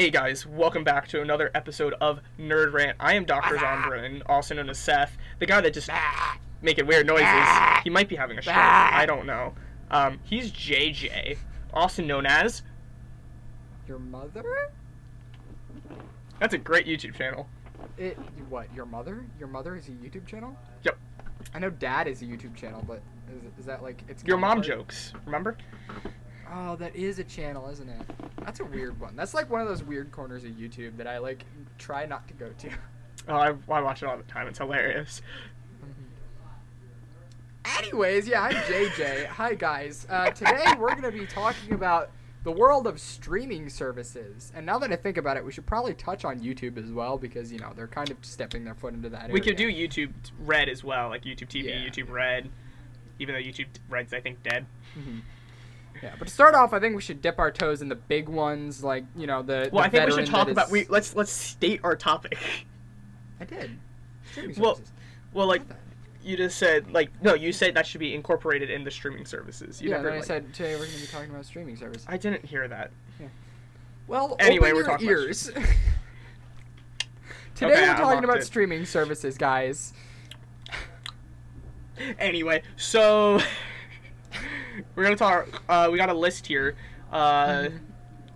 Hey guys, welcome back to another episode of Nerd Rant. I am Dr. Zombrin, also known as Seth, the guy that just making weird noises. He might be having a stroke. I don't know. Um, he's JJ, also known as. Your mother? That's a great YouTube channel. It what? Your mother? Your mother is a YouTube channel? Yep. I know Dad is a YouTube channel, but is, is that like it's Your mom jokes, remember? Oh, that is a channel, isn't it? That's a weird one. That's like one of those weird corners of YouTube that I like try not to go to. Oh, I, I watch it all the time. It's hilarious. Anyways, yeah, I'm JJ. Hi guys. Uh, today we're gonna be talking about the world of streaming services. And now that I think about it, we should probably touch on YouTube as well because you know they're kind of stepping their foot into that. We area. could do YouTube Red as well, like YouTube TV, Yeah. YouTube Red. Even though YouTube Red's, I think, dead. Yeah, but to start off, I think we should dip our toes in the big ones, like you know the. Well, the I think we should talk about. is- We let's let's state our topic. I did. Streaming Well, services. Well, like you just said, like no, you said that should be incorporated in the streaming services. You yeah, never, then I said today we're going to be talking about streaming services. I didn't hear that. Well, Anyway, open we're your talking about ears. Today Okay, we're talking about in. streaming services, guys. Anyway, so we're gonna talk. Uh, we got a list here. Uh,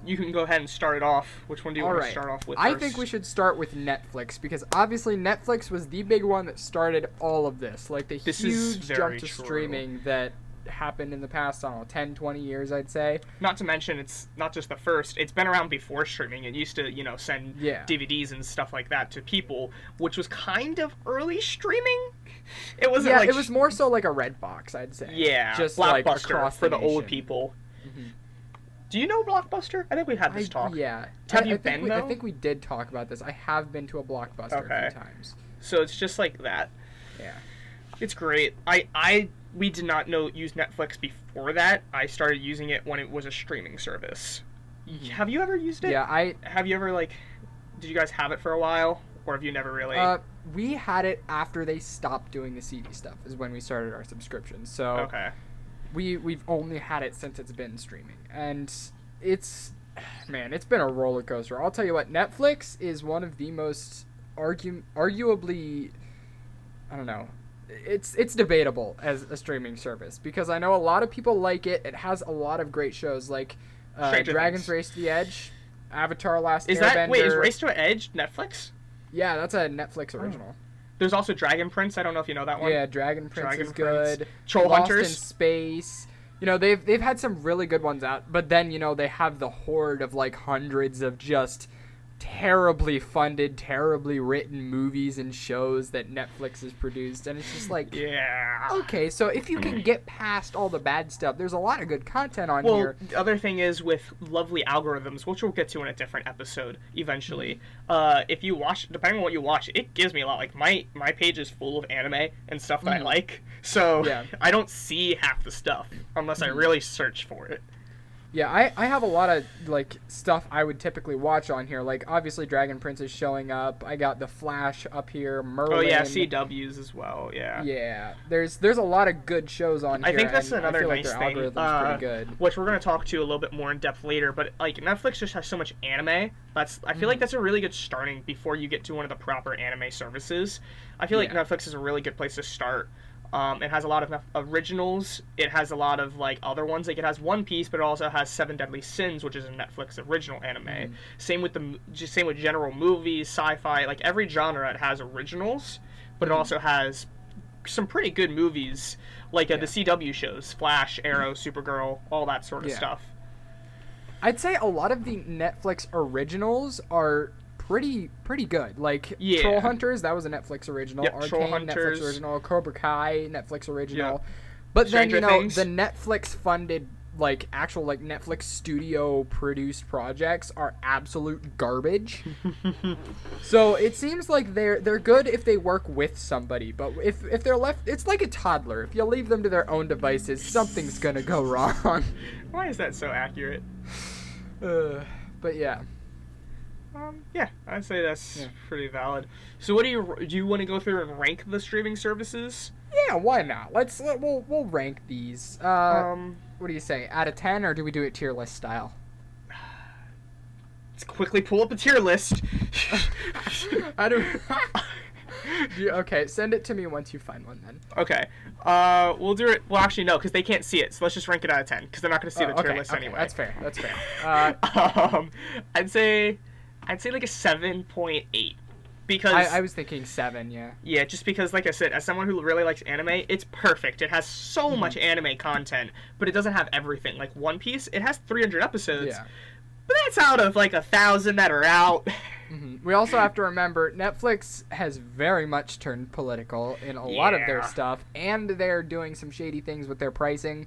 you can go ahead and start it off. Which one do you All want right. to start off with? I first? think we should start with Netflix because obviously Netflix was the big one that started all of this. Like the This huge jump to true. streaming that happened in the past, I don't know, 10, 20 years, I'd say. Not to mention, it's not just the first. It's been around before streaming. It used to, you know, send Yeah. DVDs and stuff like that to people, which was kind of early streaming. It wasn't yeah, like it was more so like a red box, I'd say. yeah, just like across for the, the old people. Mhm. Do you know Blockbuster? I think we had this I, talk. Yeah. Have I, you I think been, we, I think we did talk about this. I have been to a blockbuster Okay. a few times. So it's just like that. Yeah. It's great. I I we did not know use Netflix before that. I started using it when it was a streaming service. Have you ever used it? Yeah, I Have you ever like? Did you guys have it for a while, or have you never really? uh, we had it after they stopped doing the CD stuff. Is when we started our subscription. So okay. we we've only had it since it's been streaming, and it's man, it's been a roller coaster. I'll tell you what, Netflix is one of the most argu- arguably, I don't know. It's it's debatable as a streaming service because I know a lot of people like it. It has a lot of great shows like uh, Dragon's Race to the Edge, Avatar: Last Is Airbender. that wait? Is Race to Edge Netflix? Yeah, that's a Netflix original. There's also Dragon Prince. I don't know if you know that one. Yeah, Dragon Prince Dragon is Prince. good. Troll Lost in Space. You know, they've they've had some really good ones out, but then you know they have the horde of like hundreds of just terribly funded, terribly written movies and shows that Netflix has produced, and it's just like. Yeah. Okay, so if you can get past all the bad stuff, there's a lot of good content on Well, here. the other thing is with lovely algorithms, which we'll get to in a different episode eventually. Mm-hmm. Uh, if you watch, depending on what you watch, it gives me a lot. Like my my page is full of anime and stuff that I Mhm. like, so Yeah. I don't see half the stuff unless I Mhm. really search for it. Yeah, I, I have a lot of like stuff I would typically watch on here. Like obviously Dragon Prince is showing up. I got the Flash up here. Merlin. Oh yeah, CWs as well. Yeah. Yeah, there's there's a lot of good shows on I here. I think that's another like nice their thing, uh, pretty good. which we're going to talk to a little bit more in depth later. But like Netflix just has so much anime. That's I feel like Mhm. that's a really good starting before you get to one of the proper anime services. I feel like Netflix is a really good place to start. Um, it has a lot of originals. It has a lot of like other ones. Like it has One Piece, but it also has Seven Deadly Sins, which is a Netflix original anime. Mhm. Same with the just same with general movies, sci-fi. Like every genre, it has originals, but it Mhm. also has some pretty good movies, like uh, Yeah. the CW shows, Flash, Arrow, Supergirl, all that sort of Yeah. stuff. I'd say a lot of the Netflix originals are pretty pretty good. Like Yeah. Troll Hunters, that was a Netflix original. Yep, Arcane, Troll Hunters. Netflix original. Cobra Kai, Netflix original. But Stranger then you know Things. the Netflix funded like actual like Netflix studio produced projects are absolute garbage. So it seems like they're they're good if they work with somebody, but if if they're left, it's like a toddler. If you leave them to their own devices, something's gonna go wrong. Why is that so accurate? uh, but yeah, Um, yeah, I'd say that's Yeah. pretty valid. So, what do you do? You want to go through and rank the streaming services? yeah, why not? Let's let, we'll we'll rank these. Uh, um, what do you say? Out of ten, or do we do it tier list style? Let's quickly pull up a tier list. I don't. Okay, send it to me once you find one then. okay. Uh, we'll do it. Well, actually, no, because they can't see it. So let's just rank it out of ten, because they're not going to see Oh, the tier okay, list okay, anyway. That's fair. That's fair. Uh, um, I'd say, I'd say like a seven point eight, because I, I was thinking seven. Yeah. yeah, just because like I said, as someone who really likes anime, it's perfect. It has so Mm-hmm. much anime content, but it doesn't have everything. Like One Piece, it has three hundred episodes, Yeah. but that's out of like a thousand that are out. hmm We also have to remember Netflix has very much turned political in a lot of their stuff, and they're doing some shady things with their pricing,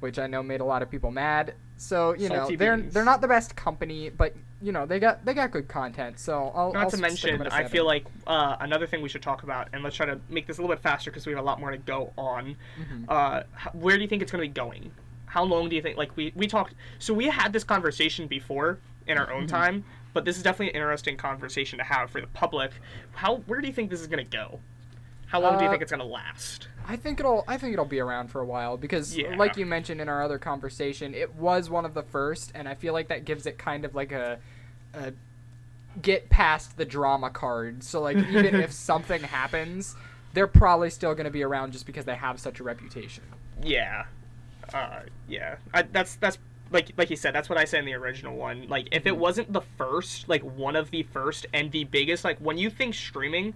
which I know made a lot of people mad. So you know Salty they're beans. they're not the best company, but you know they got they got good content. So I'll Not I'll to mention, I feel like uh, another thing we should talk about, and let's try to make this a little bit faster because we have a lot more to go on. Mhm. Uh, where do you think it's going to be going? How long do you think? Like we we talked, so we had this conversation before in our own Mhm. time, but this is definitely an interesting conversation to have for the public. How where do you think this is going to go? How long do you Uh, think it's going to last? I think it'll I think it'll be around for a while because Yeah. like you mentioned in our other conversation, it was one of the first and I feel like that gives it kind of like a a get past the drama card. So like even if something happens, they're probably still going to be around just because they have such a reputation. Yeah, uh, yeah. I, that's that's like like you said. That's what I said in the original one. Like if it Mhm. wasn't the first, like one of the first and the biggest, like when you think streaming,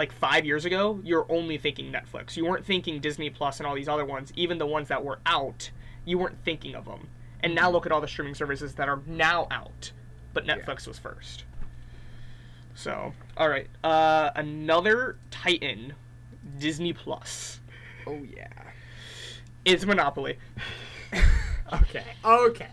like five years ago, you're only thinking Netflix. You weren't thinking Disney Plus and all these other ones, even the ones that were out. You weren't thinking of them. And now Mhm. look at all the streaming services that are now out, but Yeah. Netflix was first. So, all right, uh, another Titan, Disney Plus. Oh yeah. It's Monopoly. okay. Okay.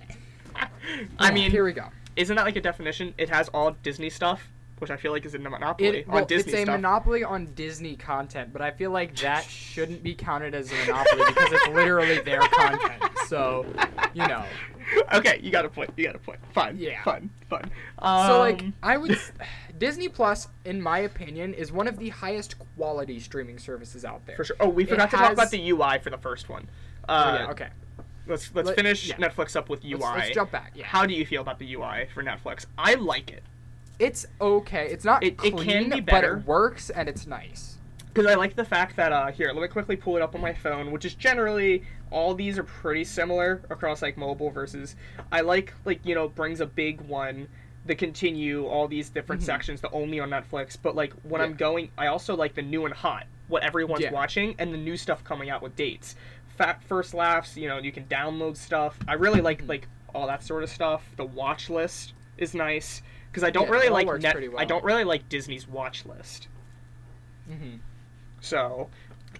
I mean, here we go. isn't that like a definition? It has all Disney stuff, which I feel like is in the Monopoly It, on well, Disney it's a stuff. monopoly on Disney content, but I feel like that shouldn't be counted as a monopoly because it's literally their content. So, you know. okay, you got a point. You got a point. Fine. Yeah. Fun. Fun. Um, So like I would Disney Plus in my opinion is one of the highest quality streaming services out there. for sure. Oh, we it forgot to talk about the UI for the first one. Oh, Uh, yeah, okay. Let's let's Let- finish yeah. Netflix up with UI. Let's, let's jump back. Yeah. How do you feel about the UI for Netflix? I like it It's okay. It's not It- it can be but better. it works and it's nice. because I like the fact that uh, here, let me quickly pull it up on my phone, which is generally all these are pretty similar across like mobile versus. I like like you know brings a big one. The continue all these different Mhm. sections, the only on Netflix. But like when I'm going, I also like the new and hot, what everyone's Yeah. watching, and the new stuff coming out with dates. Fat first laughs, you know, you can download stuff. I really like Mhm. like all that sort of stuff. The watch list is nice because I don't Yeah, really like net. pretty I don't really like Disney's watch list. Mm-hmm. So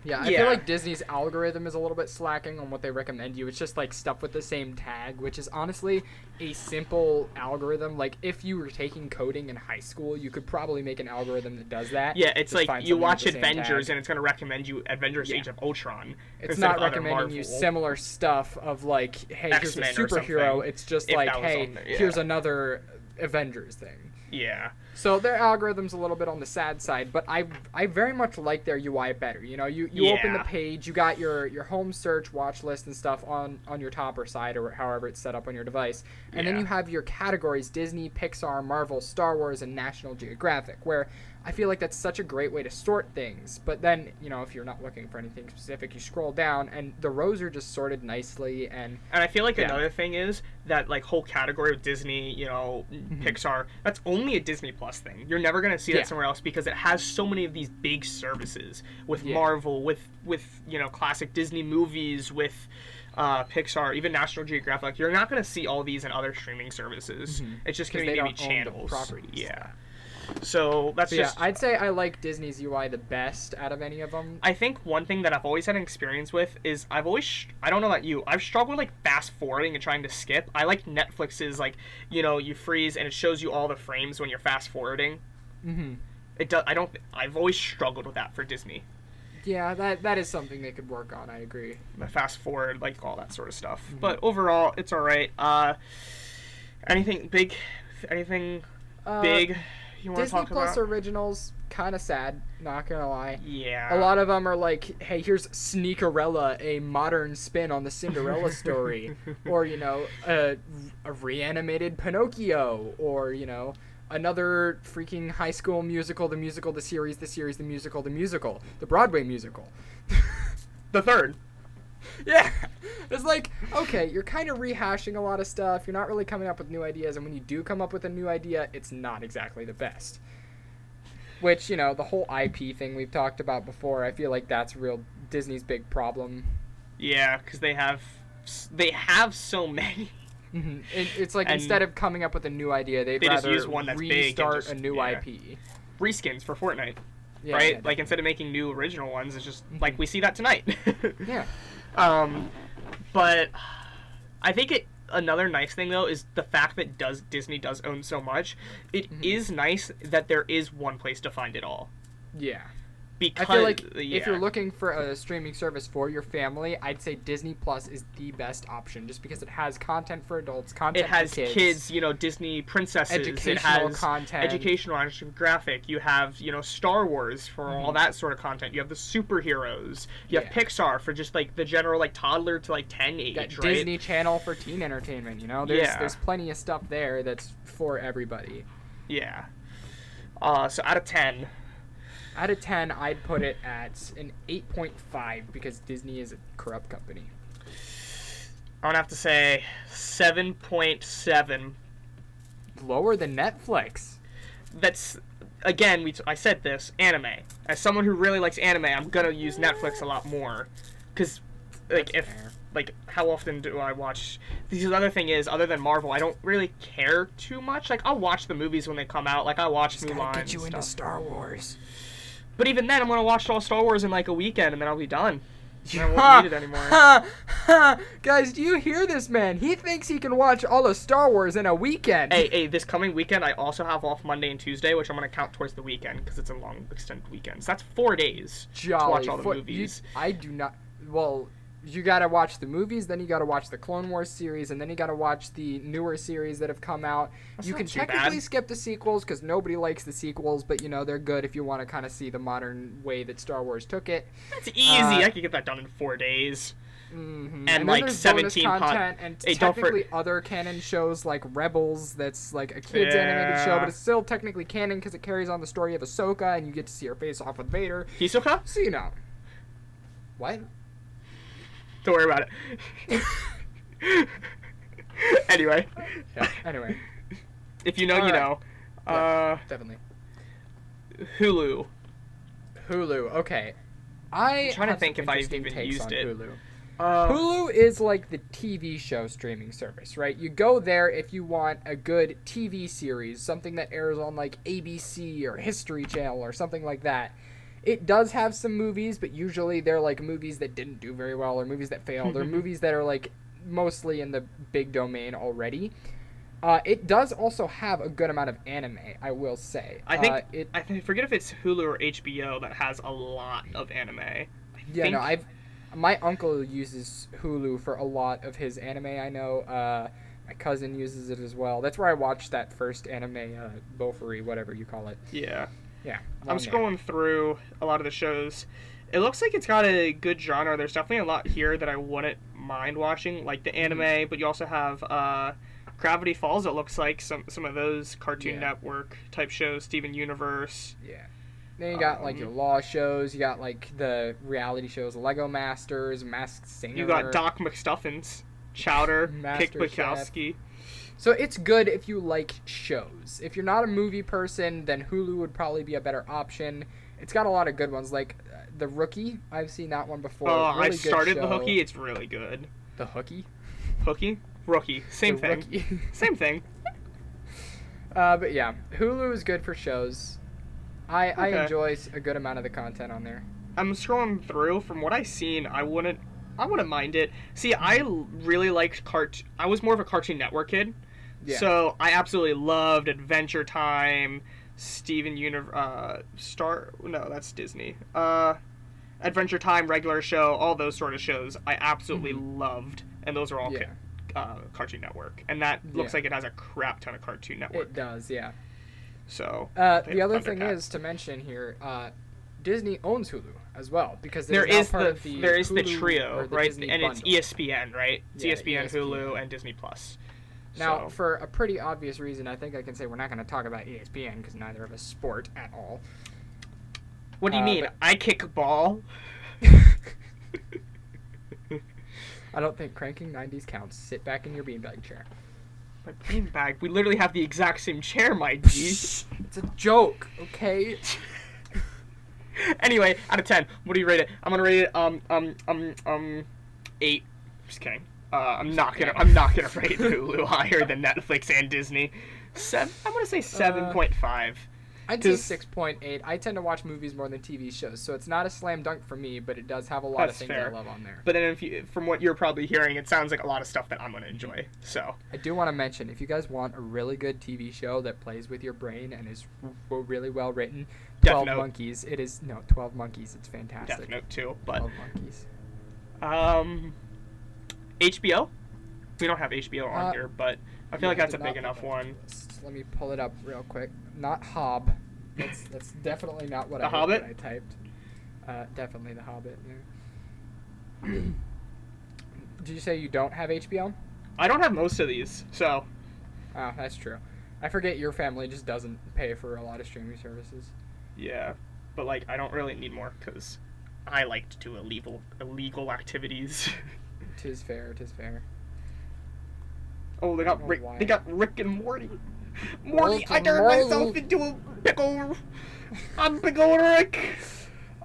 Yeah, I Yeah. feel like Disney's algorithm is a little bit slacking on what they recommend you. It's just like stuff with the same tag, which is honestly a simple algorithm. Like if you were taking coding in high school, you could probably make an algorithm that does that. Yeah, it's Just like you watch Avengers and it's going to recommend you Avengers Yeah. Age of Ultron. It's not recommending you similar stuff of like, hey, here's a X-Men superhero. It's just like, hey, yeah. here's another Avengers thing. Yeah. So their algorithm's a little bit on the sad side, but I I very much like their UI better. You know, you, you open the page, you got your, your home search, watch list and stuff on, on your top or side or however it's set up on your device. And then you have your categories Disney, Pixar, Marvel, Star Wars, and National Geographic, where I feel like that's such a great way to sort things. But then, you know, if you're not looking for anything specific, you scroll down and the rows are just sorted nicely and And I feel like Yeah. another thing is that like whole category of Disney, you know, Pixar, that's only a Disney Plus thing. You're never going to see Yeah. that somewhere else because it has so many of these big services with Yeah. Marvel, with with, you know, classic Disney movies, with uh, Pixar, even National Geographic. Like, you're not going to see all these in other streaming services. Mhm. It's just going to be maybe don't own the channels. properties. Yeah. So that's yeah, just I'd say I like Disney's UI the best out of any of them. I think one thing that I've always had an experience with is I've always I don't know about you I've struggled with like fast forwarding and trying to skip. I like Netflix's like you know you freeze and it shows you all the frames when you're fast forwarding. Mm-hmm. It does. I don't. I've always struggled with that for Disney. Yeah, that that is something they could work on. I agree. The fast forward, like all that sort of stuff. Mm-hmm. But overall, it's all right. Uh, anything big? Anything Uh, big you want to Disney talk Plus about? originals, kind of sad. Not gonna lie. yeah. A lot of them are like, hey, here's Sneakerella, a modern spin on the Cinderella story, or you know, a, a reanimated Pinocchio, or you know, another freaking High School Musical, the musical, the series, the series, the musical, the musical, the Broadway musical. the third. yeah, it's like okay, you're kind of rehashing a lot of stuff. You're not really coming up with new ideas, and when you do come up with a new idea, it's not exactly the best. Which you know, the whole IP thing we've talked about before. I feel like that's real Disney's big problem. Yeah, because they have they have so many. Mm-hmm. It, it's like And instead of coming up with a new idea, they'd they just rather use one that's big restart just- a new yeah. IP. Reskins for Fortnite, Yeah, right? yeah, like instead of making new original ones, it's just like we see that tonight. yeah. Um, but I think it another nice thing though is the fact that does Disney does own so much. It is Mhm. nice that there is one place to find it all. yeah. Because I feel like yeah. if you're looking for a streaming service for your family, I'd say Disney Plus is the best option, just because it has content for adults, content it has for kids, kids. you know, Disney princesses. it educational has content, educational Graphic. You have, you know, Star Wars for all Mhm. that sort of content. You have the superheroes. You have Pixar for just like the general like toddler to like 10 age, got right? Disney Channel for teen entertainment. You know, there's Yeah. there's plenty of stuff there that's for everybody. Yeah. Uh, so out of 10, Out of ten, I'd put it at an eight point five because Disney is a corrupt company. I'm gonna have to say 7.7. Lower than Netflix. That's again, we t- I said this anime. As someone who really likes anime, I'm gonna use Netflix a lot more, because like if Fair. like how often do I watch? The other thing is, other than Marvel, I don't really care too much. Like I'll watch the movies when they come out. Like I watch Just Mulan. gotta get you and into. Star Wars. But even then, I'm gonna watch all Star Wars in like a weekend, and then I'll be done. I won't need it anymore. Guys, do you hear this man? He thinks he can watch all of Star Wars in a weekend. Hey, hey, this coming weekend, I also have off Monday and Tuesday, which I'm gonna count towards the weekend because it's a long extended weekend. So that's four days Jolly to watch all the movies. You, I do not. Well, you gotta watch the movies, then you gotta watch the Clone Wars series, and then you gotta watch the newer series that have come out. That's you can technically bad. skip the sequels because nobody likes the sequels, but you know they're good if you want to kind of see the modern way that Star Wars took it. That's easy. Uh, I could get that done in four days. Mm-hmm. And, then like, 17 bonus pod- content and Hey, don't for- technically other canon shows like Rebels. That's like a kids animated show, but it's still technically canon because it carries on the story of Ahsoka, and you get to see her face off with Vader. Hisoka? So you know. What? Don't worry about it. anyway, Yeah. Anyway, if you know, you Alright. know. Uh, definitely. Hulu. Hulu. Okay. I I'm trying to think if I've interesting even used on it. Hulu. Uh, Hulu is like the TV show streaming service, right? You go there if you want a good TV series, something that airs on like ABC or History Channel or something like that. It does have some movies, but usually they're like movies that didn't do very well or movies that failed or movies that are like mostly in the big domain already. Uh, it does also have a good amount of anime, I will say. I think uh, it. I th- forget if it's Hulu or HBO that has a lot of anime. I Yeah, think, no, I've my uncle uses Hulu for a lot of his anime. I know. Uh, my cousin uses it as well. That's where I watched that first anime, uh, Bofuri, whatever you call it. yeah. Yeah, I'm scrolling through a lot of the shows. It looks like it's got a good genre. There's definitely a lot here that I wouldn't mind watching, like the anime. Mm-hmm. But you also have uh, Gravity Falls. It looks like some some of those Cartoon Yeah. Network type shows, Steven Universe. Yeah. Then you got like Um, your law shows. You got like the reality shows, Lego Masters, Masked Singer. You got Doc McStuffins, Chowder, Kick. Buttowski. So it's good if you like shows. If you're not a movie person, then Hulu would probably be a better option. It's got a lot of good ones, like uh, The Rookie. I've seen that one before. Oh, I Really good started the. Hooky. It's really good. The Hookie. Hooky, Rookie, same The thing. Same thing. uh, but yeah, Hulu is good for shows. I I enjoy a good amount of the content on there. I'm scrolling through. From what I've seen, I wouldn't. I wouldn't mind it. See, I really liked cart. I was more of a Cartoon Network kid, Yeah. so I absolutely loved Adventure Time, Steven Universe, uh, Star. No, that's Disney. Uh, Adventure Time, regular show, all those sort of shows. I absolutely loved, and those are all Mm-hmm. Yeah. ca- uh, Cartoon Network, and that looks Yeah. like it has a crap ton of Cartoon Network. It does, yeah. So Uh, the other thing is to mention here, uh, Disney owns Hulu as well because there it's is part the, of the there is the trio, the right? Disney and it's E. ESPN, right? It's Yeah, ESPN, ESPN. Hulu, and Disney Plus. Now, So- for a pretty obvious reason, I think I can say we're not going to talk about ESPN because neither of us sport at all. what do you uh, mean? but- I kick ball. I don't think cranking 90s counts. Sit back in your beanbag chair. My beanbag. We literally have the exact same chair, my G. It's a joke, okay? anyway, out of ten, what do you rate it? I'm gonna rate it um um um um eight. Just kidding. Uh, I'm not gonna I'm not gonna rate Hulu higher than Netflix and Disney. Seven. I'm gonna say seven point five. I'd say 6.8. I tend to watch movies more than TV shows, so it's not a slam dunk for me, but it does have a lot of things fair. I love on there. But then, if you, from what you're probably hearing, it sounds like a lot of stuff that I'm gonna enjoy. So I do want to mention if you guys want a really good TV show that plays with your brain and is w- really well written, Death 12 Note. Monkeys. It is no 12 Monkeys. It's fantastic. Death Note too. But 12 Monkeys. um, HBO. We don't have HBO on Uh, here, but I feel like that's a big enough one. Let me pull it up real quick. Not Hob. That's that's definitely not what The I Hobbit? I typed. Uh, definitely The Hobbit. Yeah. Did you say you don't have HBO? I don't have most of these, so Oh, that's true. I forget your family just doesn't pay for a lot of streaming services. yeah. But like, I don't really need more because I like to do illegal illegal activities. Tis fair, tis fair. oh, they got know Rick. why. They got Rick and Morty. Morty, Rick I and turned myself into a pickle. I'm big old Rick.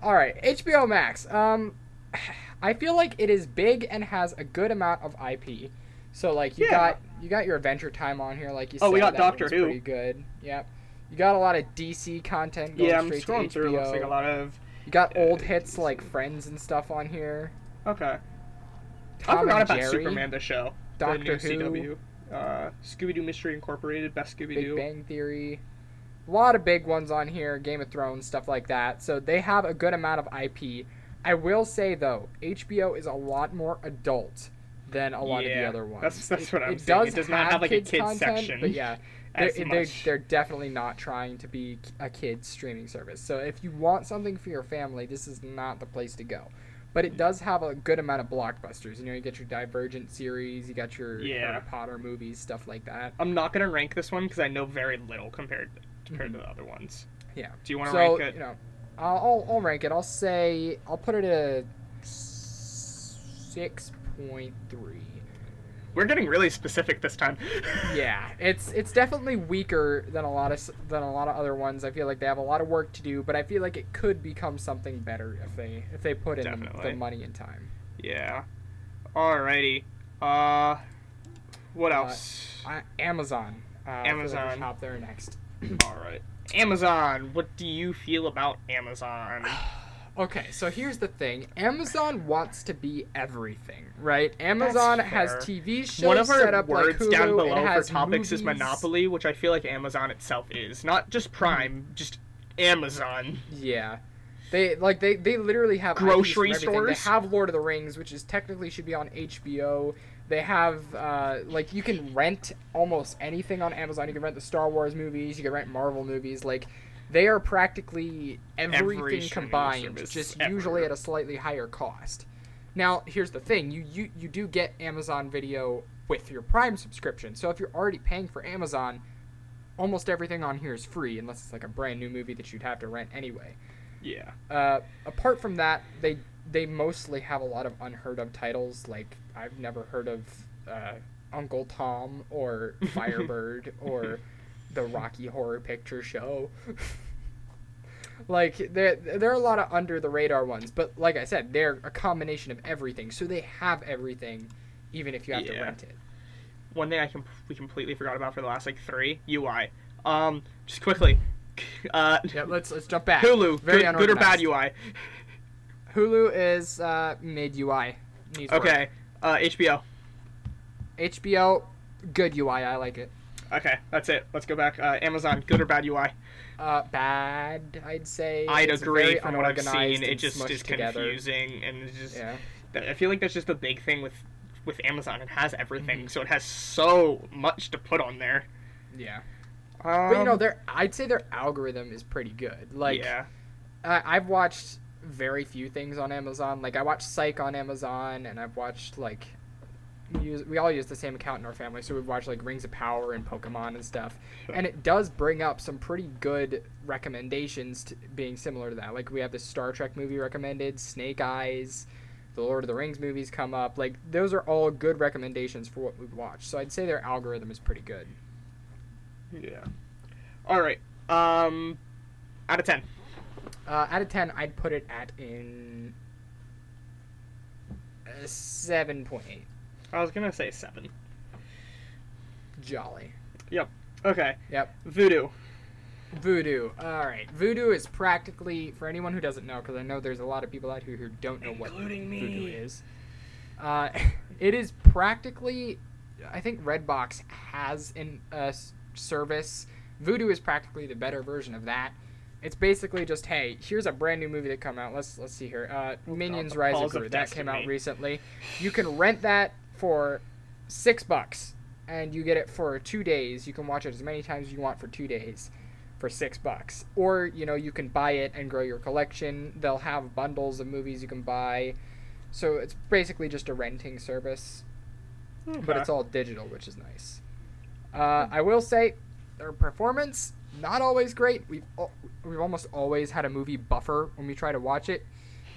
All right, HBO Max. Um, I feel like it is big and has a good amount of IP. So like you Yeah. got you got your Adventure Time on here, like you said. Oh, we got that Doctor Who. Pretty good. Yep. You got a lot of DC content going Yeah, I'm straight scrolling to through. HBO. Looks like a lot of. You got uh, old hits like Friends and stuff on here. Okay. Tom I forgot about Jerry, Superman the show. Doctor the Who. CW. Uh, Scooby Doo Mystery Incorporated, Best Scooby Doo, Big. Bang Theory. A lot of big ones on here, Game of Thrones, stuff like that. So they have a good amount of IP. I will say though, HBO is a lot more adult than a lot of the other ones. that's- that's it, what I'm it saying. It Does does not have, like, a kids kids content, section but yeah, they're, they're, they're definitely not trying to be a kids streaming service. So if you want something for your family, this is not the place to go. But it does have a good amount of blockbusters. You know, you get your Divergent series, you got your Yeah. Harry Potter movies, stuff like that. I'm not gonna rank this one because I know very little compared compared to mm-hmm. the other ones. Yeah. Do you want to so rank it? you know, I'll, I'll I'll rank it. I'll say I'll put it at six point three. We're getting really specific this time. Yeah, it's it's definitely weaker than a lot of than a lot of other ones. I feel like they have a lot of work to do, but I feel like it could become something better if they if they put in the, the money and time. yeah. Alrighty. Uh, what Uh, else? I, Amazon. Uh, Amazon. hop there next. All right. Amazon. What do you feel about Amazon? Okay, so here's the thing. Amazon wants to be everything, right? Amazon has. TV shows One of our set up words like Hulu, down below for has topics is. Monopoly, which I feel like Amazon itself is. Not just Prime, just Amazon. Yeah. They like they, they literally have Grocery everything. They have Lord of the Rings, which is technically should be on HBO. They have uh, like you can rent almost anything on Amazon. You can rent the Star Wars movies. You can rent Marvel movies. Like they are practically everything streaming combined, just ever. usually at a slightly higher cost. Now here's the thing: you you you do get Amazon Video with your Prime subscription. So if you're already paying for Amazon, almost everything on here is free unless it's like a brand new movie that you'd have to rent anyway. Yeah. Uh, apart from that, they they mostly have a lot of unheard of titles. Like I've never heard of uh, Uncle Tom or Firebird or the Rocky Horror Picture Show. like there there are a lot of under the radar ones, but like I said, they're a combination of everything. So they have everything, even if you have to rent it. One thing I com- we completely forgot about for the last like three UI. Um, just quickly. Uh, Yeah, let's let's jump back. Hulu. Very Good, good or bad. UI? Hulu is uh, mid UI. Needs. Okay. Uh, HBO. HBO, good UI. I like it. Okay, that's it. Let's go back. Uh, Amazon. Good or bad UI? Uh, bad, I'd say. I'd It's agree from what I've seen. It just is together. confusing and it's just. Yeah. I feel like that's just the big thing with with Amazon. It has everything, Mhm. so it has so much to put on there. Yeah. but you know, Um, their I'd say their algorithm is pretty good. Like, yeah, I I've watched very few things on Amazon. Like, I watched Psych on Amazon, and I've watched like. We, use, we all use the same account in our family, so we've watched like Rings of Power and Pokemon and stuff. Sure. And it does bring up some pretty good recommendations to being similar to that. Like we have the Star Trek movie recommended, Snake Eyes, the Lord of the Rings movies come up. Like those are all good recommendations for what we've watched. So I'd say their algorithm is pretty good. yeah. All right. Um, out of ten. Uh, out of ten, I'd put it at in seven point eight. I was gonna say seven. Jolly. Yep. Okay. Yep. Vudu. Vudu. All right. Vudu is practically for anyone who doesn't know, because I know there's a lot of people out here who don't know what Including me. Vudu is. Uh, it is practically, I think Redbox has an uh, service. Vudu is practically the better version of that. It's basically just, hey, here's a brand new movie that come out. Let's let's see here. Uh, Minions Rise of Gru. That came out recently. You can rent that for six bucks, and you get it for two days. You can watch it as many times as you want for two days for six bucks. Or, you know, you can buy it and grow your collection. They'll have bundles of movies you can buy. So it's basically just a renting service, but it's all digital, which is nice. Uh, I will say, their performance not always great. We've al- we've almost always had a movie buffer when we try to watch it,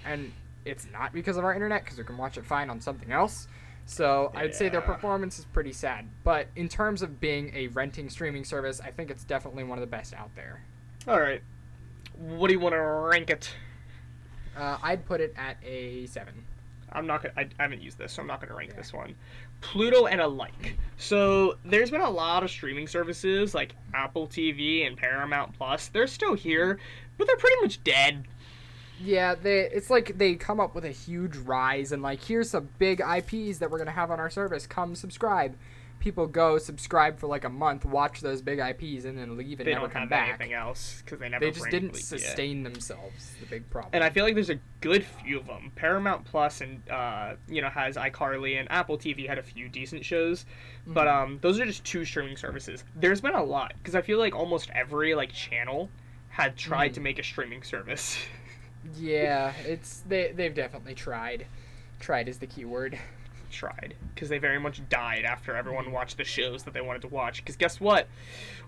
and it's not because of our internet because we can watch it fine on something else. So I'd say their performance is pretty sad. But in terms of being a renting streaming service, I think it's definitely one of the best out there. All right. What do you want to rank it? Uh, I'd put it at a seven. I'm not gonna. I, I haven't used this, so I'm not gonna rank Yeah. this one. Pluto and alike. So there's been a lot of streaming services like Apple TV and Paramount Plus. They're still here, but they're pretty much dead. Yeah, they it's like they come up with a huge rise and like here's some big IPs that we're gonna have on our service. Come subscribe. People go subscribe for like a month, watch those big IPs, and then leave and They never don't come have back. anything else because they never. They just didn't sustain themselves. The big problem. And I feel like there's a good few of them. Paramount Plus and uh, you know has iCarly and Apple TV had a few decent shows, but Mm-hmm. um those are just two streaming services. There's been a lot because I feel like almost every like channel had tried Mhm. to make a streaming service. yeah, it's they they've definitely tried. Tried is the key word. tried because they very much died after everyone watched the shows that they wanted to watch. Because guess what?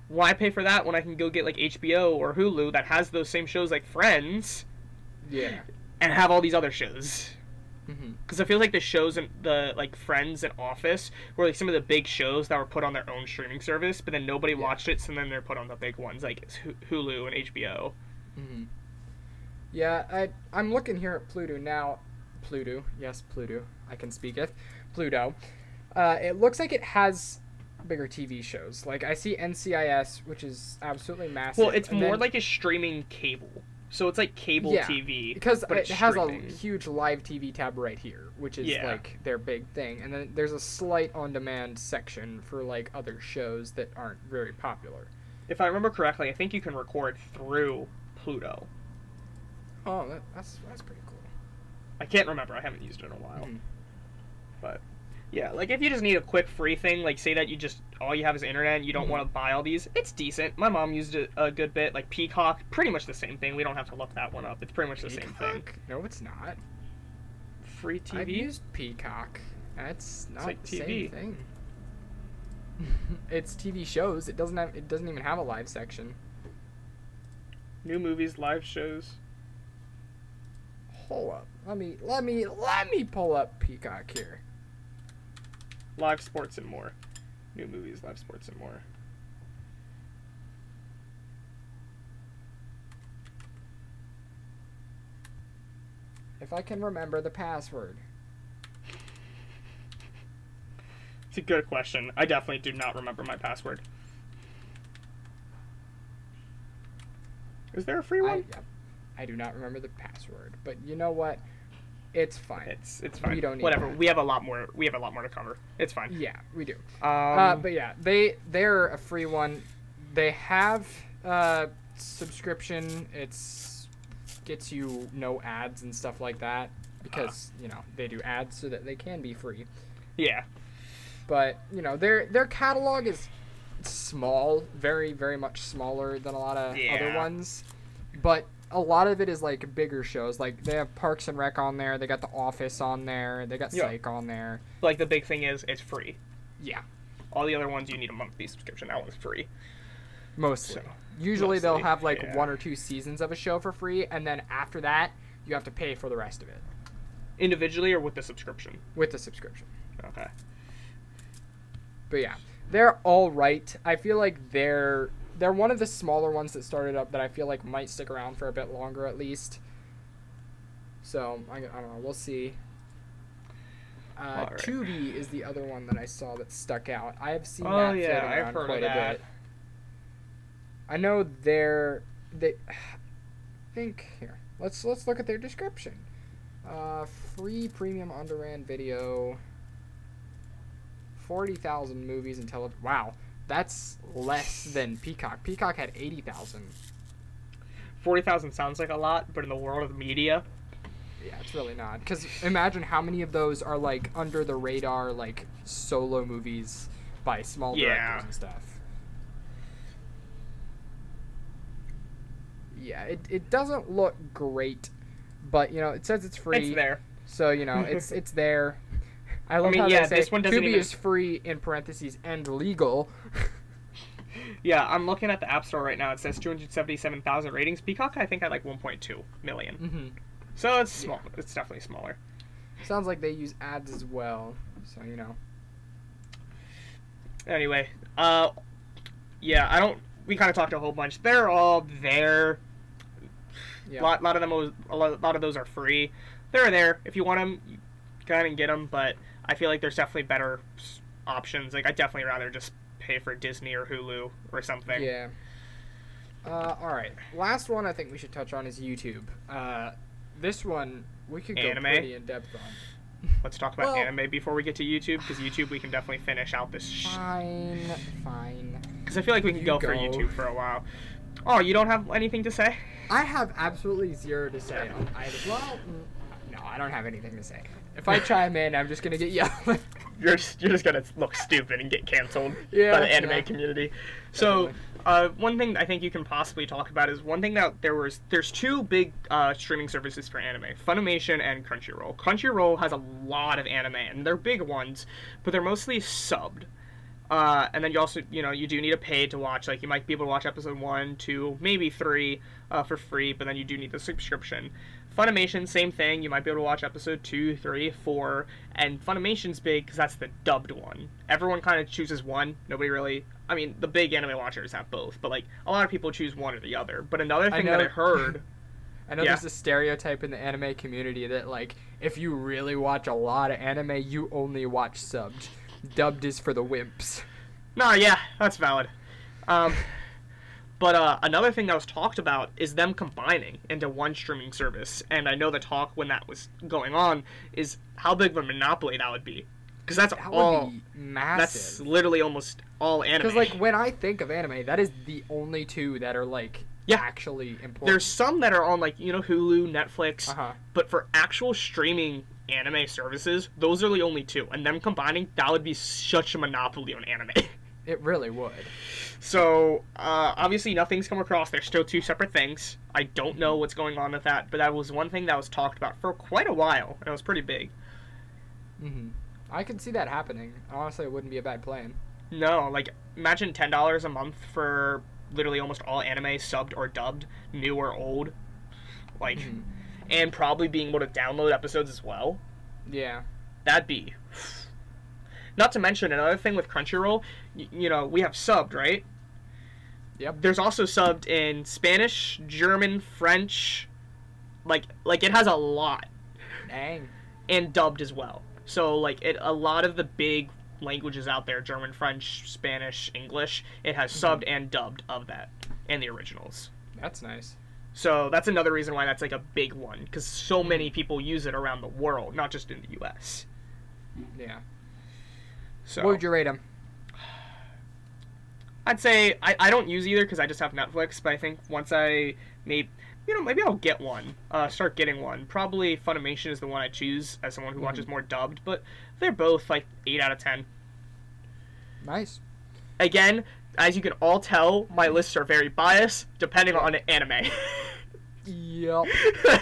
Why pay for that when I can go get like HBO or Hulu that has those same shows like Friends Yeah. and have all these other shows? Because I feel like the shows and the like Friends and Office were like some of the big shows that were put on their own streaming service, but then nobody Yeah. watched it, so then they're put on the big ones like Hulu and HBO. hmm Yeah, I I'm looking here at Pluto now. Pluto, yes, Pluto. I can speak it. Pluto. Uh, it looks like it has bigger TV shows. Like I see NCIS, which is absolutely massive. Well, it's and more then- like a streaming cable, so it's like cable Yeah, TV because but it has streaming. a huge live TV tab right here, which is Yeah. like their big thing, and then there's a slight on-demand section for like other shows that aren't very popular. If I remember correctly, I think you can record through Pluto. Oh, that, that's that's pretty cool. I can't remember. I haven't used it in a while. Mhm. But yeah, like if you just need a quick free thing, like say that you just all you have is internet and you don't Mhm. want to buy all these, it's decent. My mom used it a good bit. Like Peacock, pretty much the same thing. We don't have to look that one up. It's pretty much the same thing. No, it's not. Free TV. I've used Peacock. That's not like the TV. same thing. it's TV shows. It doesn't have. It doesn't even have a live section. New movies, live shows. Hold up. Let me. Let me. Let me pull up Peacock here. Live sports and more. New movies, live sports and more. If I can remember the password. It's a good question. I definitely do not remember my password. Is there a free I, one? I do not remember the password, but you know what? It's fine. It's it's fine. We don't need Whatever. that. We have a lot more. We have a lot more to cover. It's fine. yeah, we do. Um, uh, but yeah, they they're a free one. They have uh, subscription. It's gets you no ads and stuff like that because you know they do ads so that they can be free. yeah. But you know their their catalog is small, very very much smaller than a lot of other Yeah. ones, but a lot of it is like bigger shows. Like they have Parks and Rec on there, they got The Office on there, they got Yeah. Psych on there. Like the big thing is it's free. Yeah, All the other ones you need a monthly subscription. That one's free. mostly. So, Usually they'll have like yeah. one or two seasons of a show for free, and then after that you have to pay for the rest of it Individually or with the subscription. with the subscription. Okay. But yeah, they're all right. I feel like they're they're one of the smaller ones that started up that I feel like might stick around for a bit longer at least. So I, I don't know. We'll see. Uh, right. Tubi is the other one that I saw that stuck out. I have seen Oh, that yeah, I've heard of quite a bit. I know they're they. I think here. Let's let's look at their description. Uh, free premium on demand video. Forty thousand movies and tele. Wow, that's less than Peacock. Peacock had eighty thousand. Forty thousand sounds like a lot, but in the world of media, Yeah, it's really not. Because imagine how many of those are like under the radar, like solo movies by small Yeah. directors and stuff. Yeah, it, it doesn't look great, but you know it says it's free. it's there. So you know it's it's there. I love mean, how yeah, they say this one doesn't Tubi even- is free in parentheses and legal. Yeah, I'm looking at the App Store right now. It says 277,000 ratings. Peacock, I think, had like 1.2 million. hmm So it's small. It's definitely smaller. Sounds like they use ads as well. So you know. Anyway, uh, yeah, I don't. We kind of talked a whole bunch. They're all there. Yeah. A lot, lot of them, was- a lot, of those are free. They're there. If you want them, go ahead and get them. But I feel like there's definitely better options. Like I definitely rather just pay for Disney or Hulu or something. Yeah. Uh, all right. Last one I think we should touch on is YouTube. Uh, this one we could go Anime? pretty in depth on. Let's talk about Well- anime before we get to YouTube, because YouTube we can definitely finish out this. Fine, fine. Because I feel like we can You go, for. YouTube for a while. Oh, you don't have anything to say? I have absolutely zero to say on either. Well, mm, no, I don't have anything to say. If I chime in, I'm just gonna get yelled. You're just, you're just gonna look stupid and get canceled Yeah, by the anime yeah. community. So, uh, one thing I think you can possibly talk about is one thing that there was. There's two big uh, streaming services for anime: Funimation and Crunchyroll. Crunchyroll has a lot of anime, and they're big ones, but they're mostly subbed. Uh, and then you also, you know, you do need to pay to watch. Like you might be able to watch episode one, two, maybe three uh, for free, but then you do need the subscription. Funimation, same thing. You might be able to watch episode two, three, four, and Funimation's big because that's the dubbed one. Everyone kind of chooses one. Nobody really. I mean, the big anime watchers have both, but like a lot of people choose one or the other. But another I thing that I heard, I know Yeah. there's a stereotype in the anime community that like if you really watch a lot of anime, you only watch subbed. Dubbed is for the wimps. Nah, yeah, that's valid. Um, but uh, another thing that was talked about is them combining into one streaming service. And I know the talk when that was going on is how big of a monopoly that would be, because that's That all. would be That's literally almost all anime. Because like when I think of anime, that is the only two that are like Yeah. actually important. there's some that are on like you know Hulu, Netflix, uh huh. but for actual streaming anime services, those are the only two. And them combining, that would be such a monopoly on anime. It really would. So uh, obviously nothing's come across. They're still two separate things. I don't know what's going on with that, but that was one thing that was talked about for quite a while, and it was pretty big. hmm I can see that happening. Honestly, it wouldn't be a bad plan. No, like imagine ten dollars a month for literally almost all anime subbed or dubbed, new or old, like, Mhm. and probably being able to download episodes as well. Yeah. That'd be. Not to mention another thing with Crunchyroll, y- you know, we have subbed, right? Yep. There's also subbed in Spanish, German, French, like like it has a lot, Dang. and dubbed as well. So like it a lot of the big languages out there, German, French, Spanish, English, it has mm-hmm. subbed and dubbed of that and the originals. That's nice. So that's another reason why that's like a big one because so many mm. people use it around the world, not just in the U.S. Yeah. So What would you rate them? I'd say I, I don't use either because I just have Netflix. But I think once I maybe you know maybe I'll get one. Uh, start getting one. Probably Funimation is the one I choose as someone who watches more dubbed. But they're both like eight out of ten. Nice. Again, as you can all tell, my lists are very biased depending on anime. Yep.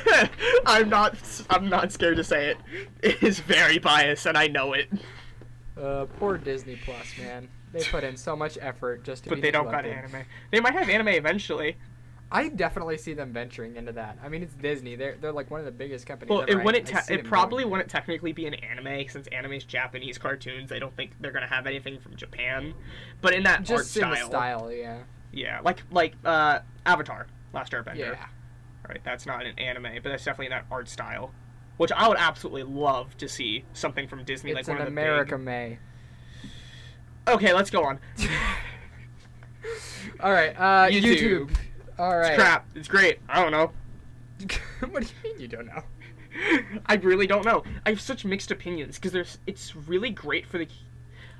I'm not. I'm not scared to say it. It is very biased, and I know it. Uh, poor Disney Plus, man. They put in so much effort just to But be they don't got anime. They might have anime eventually. I definitely see them venturing into that. I mean, it's Disney. They're they're like one of the biggest companies. Well, it wouldn't. Te- it probably wouldn't technically be an anime since anime's Japanese cartoons. I don't think they're gonna have anything from Japan. But in that just art style, style, yeah. yeah, like like uh, Avatar, Last Airbender. Yeah. Right, that's not an anime, but that's definitely in that art style, which I would absolutely love to see something from Disney, It's like an one of the America big. May. Okay, let's go on. All right, uh, YouTube. YouTube. All right. It's crap. It's great. I don't know. what do you mean you don't know? I really don't know. I have such mixed opinions because there's. It's really great for the.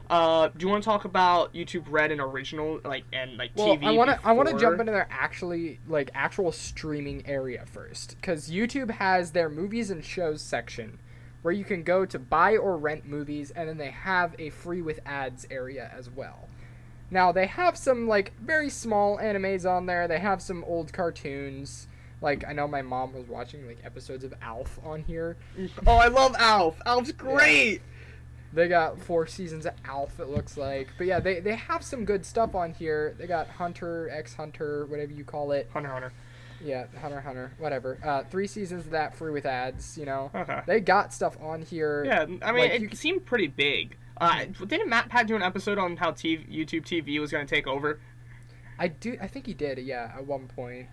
Uh, do you want to talk about YouTube Red and original like and like Well, TV? I want to I want to jump into their actually like actual streaming area first cuz YouTube has their movies and shows section where you can go to buy or rent movies and then they have a free with ads area as well. Now, they have some like very small animes on there. They have some old cartoons. Like I know my mom was watching like episodes of Alf on here. Oh, I love Alf. Alf's great. They got four seasons of Alf, it looks like. But yeah, they, they have some good stuff on here. They got Hunter, X Hunter, whatever you call it. Hunter Hunter. Yeah, Hunter Hunter, whatever. Uh, three seasons of that free with ads. You know, Okay. they got stuff on here. Yeah, I mean, Like, it you seemed pretty big. Uh, didn't Matt Pat do an episode on how TV, YouTube TV was going to take over? I do. I think he did. Yeah, at one point.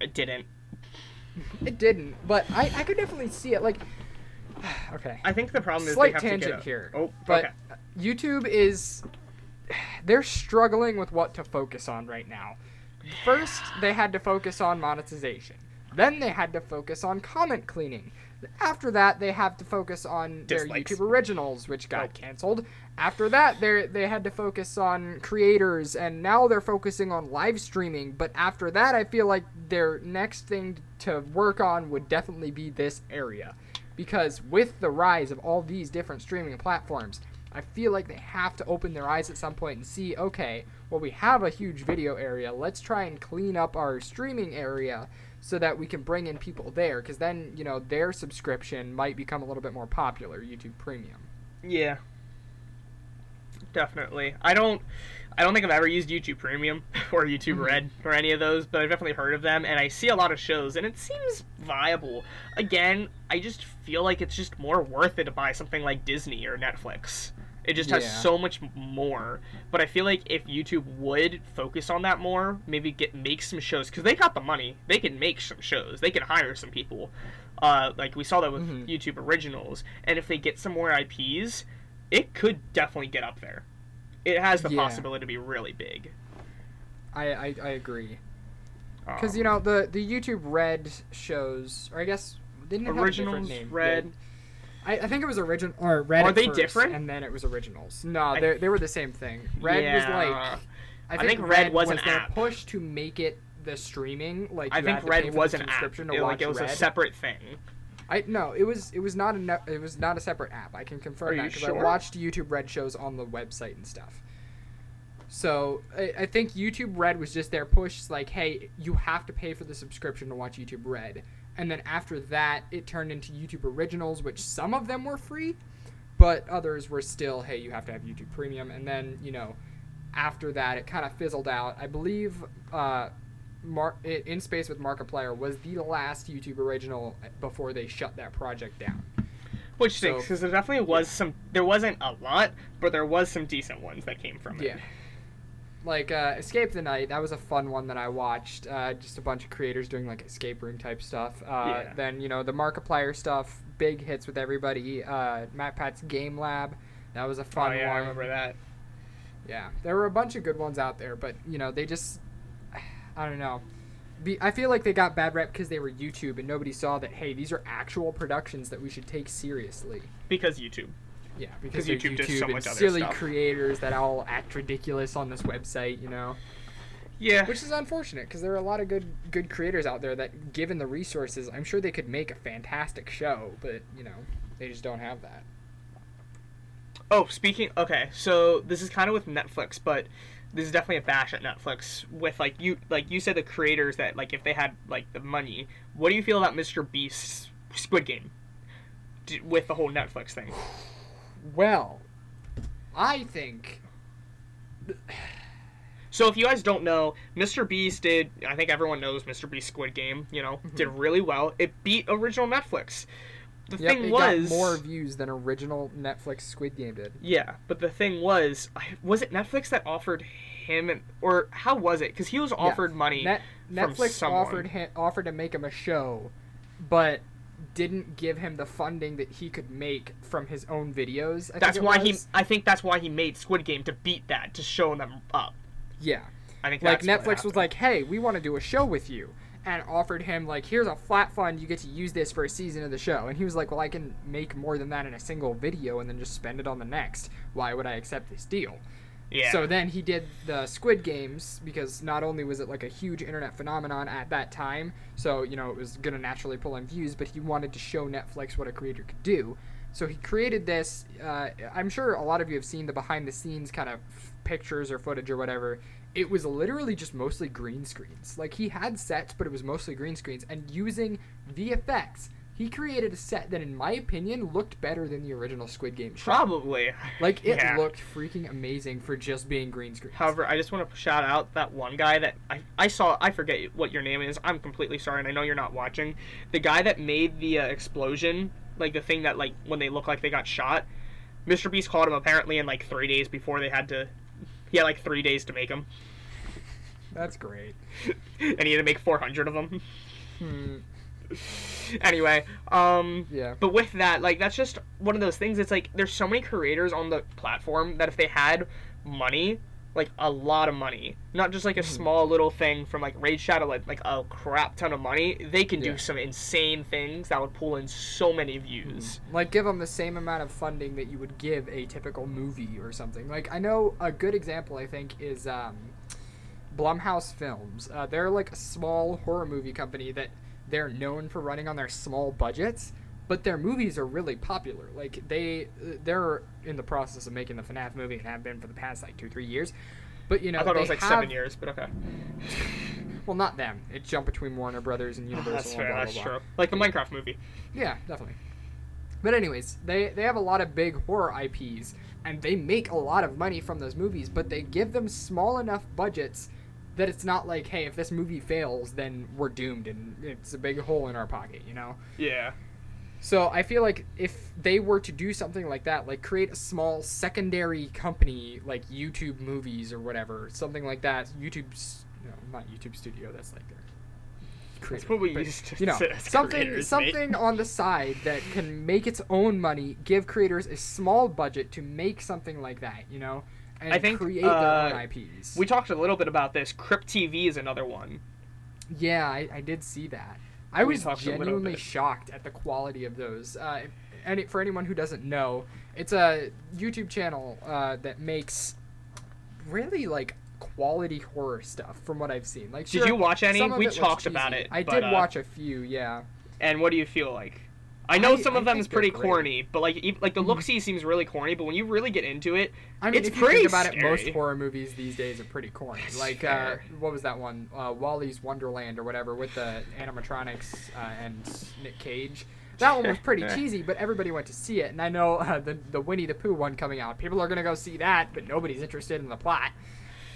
It didn't. It didn't, but I I could definitely see it. Like, okay. I think the problem is Slight they have to tangent here, Oh, but okay. YouTube is they're struggling with what to focus on right now. First, they had to focus on monetization. Then they had to focus on comment cleaning. After that, they have to focus on their YouTube originals, which got Oh. canceled. After that, they they had to focus on creators, and now they're focusing on live streaming. But after that, I feel like their next thing to work on would definitely be this area, because with the rise of all these different streaming platforms, I feel like they have to open their eyes at some point and see, okay, well we have a huge video area. Let's try and clean up our streaming area so that we can bring in people there because then you know their subscription might become a little bit more popular youtube premium Yeah. Definitely. I don't I don't think I've ever used YouTube Premium or YouTube Mhm. Red or any of those, but I've definitely heard of them and I see a lot of shows and it seems viable. Again, I just feel like it's just more worth it to buy something like Disney or Netflix. It just has Yeah. so much more. But I feel like if YouTube would focus on that more, maybe get make some shows because they got the money. They can make some shows. They can hire some people. Uh, like we saw that with Mhm. YouTube Originals. And if they get some more IPs, it could definitely get up there. It has the Yeah. possibility to be really big. i i, I agree Um, because you know the the youtube red shows or i guess didn't it have a different Originals, name Red. Yeah. I, I think it was original or red Are they first, different? and then it was originals no they they were the same thing red was like Yeah. i I think, think red, Red was was, an their app. push to make it the streaming like I think had to pay Red was an app. to It, watch like it was red. a separate thing. I no, it was it was not a ne- it was not a separate app. I can confirm Are that because sure? I watched YouTube Red shows on the website and stuff. So I, I think YouTube Red was just their push, like, hey, you have to pay for the subscription to watch YouTube Red, and then after that, it turned into YouTube Originals, which some of them were free, but others were still, hey, you have to have YouTube Premium, and then you know, after that, it kind of fizzled out. I believe. Uh, Mar- in space with markiplier was the last youtube original before they shut that project down Which So- stinks because there definitely was some. There wasn't a lot, but there was some decent ones that came from it. yeah like uh, escape the night that was a fun one that i watched uh, just a bunch of creators doing like escape room type stuff uh, Yeah. then you know the markiplier stuff big hits with everybody uh, matt pat's game lab that was a Oh fun yeah, one I remember that. yeah there were a bunch of good ones out there but you know they just i don't know Be, i feel like they got bad rep because they were youtube and nobody saw that hey these are actual productions that we should take seriously Because YouTube. Yeah, because YouTube youtube, does so and much other silly stuff. creators that all act ridiculous on this website you know Yeah. which is unfortunate because there are a lot of good good creators out there that given the resources i'm sure they could make a fantastic show but you know they just don't have that Oh, speaking. Okay, so this is kind of with Netflix, but this is definitely a bash at Netflix with like you like you said the creators that like if they had like the money. What do you feel about Mr. Beast's Squid Game? D- With the whole Netflix thing. Well, I think So if you guys don't know, Mr. Beast did I think everyone knows Mr. Beast Squid Game, you know, did mm-hmm. really well. It beat original Netflix. The yep, thing was got more views than original Netflix Squid Game did. Yeah, but the thing was, was it Netflix that offered him, an, or how was it? Because he was offered money. Net, Netflix someone. offered him, offered to make him a show, but didn't give him the funding that he could make from his own videos. I that's why he. I think that's why he made Squid Game to beat that, to show them up. Yeah. I think like Netflix was like, "Hey, we want to do a show with you," and offered him like, "Here's a flat fund. You get to use this for a season of the show." And he was like, "Well, I can make more than that in a single video and then just spend it on the next. Why would I accept this deal?" yeah. So then he did the Squid Games because not only was it like a huge internet phenomenon at that time, so you know it was gonna naturally pull in views, but he wanted to show Netflix what a creator could do. So he created this. Uh, I'm sure a lot of you have seen the behind the scenes kind of pictures or footage or whatever. It was literally just mostly green screens. Like he had sets, but it was mostly green screens. And using VFX, he created a set that, in my opinion, looked better than the original Squid Game show. Probably. Like it Yeah. looked freaking amazing for just being green screens. However, I just want to shout out that one guy that I, I saw. I forget what your name is. I'm completely sorry, and I know you're not watching. The guy that made the uh, explosion, like the thing that like when they look like they got shot. Mr. Beast called him apparently in like three days before they had to. He had like three days to make them, That's great. and he had to make 400 of them. Hmm. anyway, um, Yeah. but with that, like that's just one of those things. It's like there's so many creators on the platform that if they had money, like a lot of money, not just like Hmm. a small little thing from like Raid Shadow, like, like a crap ton of money, they can Yeah. do some insane things that would pull in so many views. Like give them the same amount of funding that you would give a typical movie or something. Like I know a good example I think is um, Blumhouse Films. Uh, they're like a small horror movie company that they're known for running on their small budgets, but their movies are really popular. Like they they're in the process of making the FNAF movie and have been for the past like two three years. But you know I thought it was like have- seven years, but okay. Well, not them. It jumped between Warner Brothers and oh, Universal. that's fair. blah, blah, That's blah. true. Like the Minecraft movie. Yeah, definitely. But anyways, they they have a lot of big horror IPs and they make a lot of money from those movies, but they give them small enough budgets that it's not like, hey, if this movie fails, then we're doomed and it's a big hole in our pocket, you know? Yeah. So I feel like if they were to do something like that, like create a small secondary company like YouTube Movies or whatever, something like that, YouTube's no, not YouTube Studio, that's like their That's what we but, used to you know say as something mate. something on the side that can make its own money give creators a small budget to make something like that you know and I think, create uh, their own ips We talked a little bit about this. Crypt TV is another one. yeah I, I did see that i was talked a little genuinely shocked at the quality of those. Uh, it, for anyone who doesn't know it's a youtube channel uh, that makes really like quality horror stuff from what i've seen. Like Did you watch any? We talked about it, i but, did uh, watch a few yeah. And what do you feel like? I know I- some I of them is pretty corny, but like ev- like the look see seems really corny. But when you really get into it, I mean, it's if you pretty think about it, most horror movies these days are pretty corny. That's like, uh, what was that one? Uh, Wally's Wonderland or whatever with the animatronics uh, and Nick Cage. That one was pretty cheesy, but everybody went to see it. And I know uh, the the Winnie the Pooh one coming out. People are gonna go see that, but nobody's interested in the plot.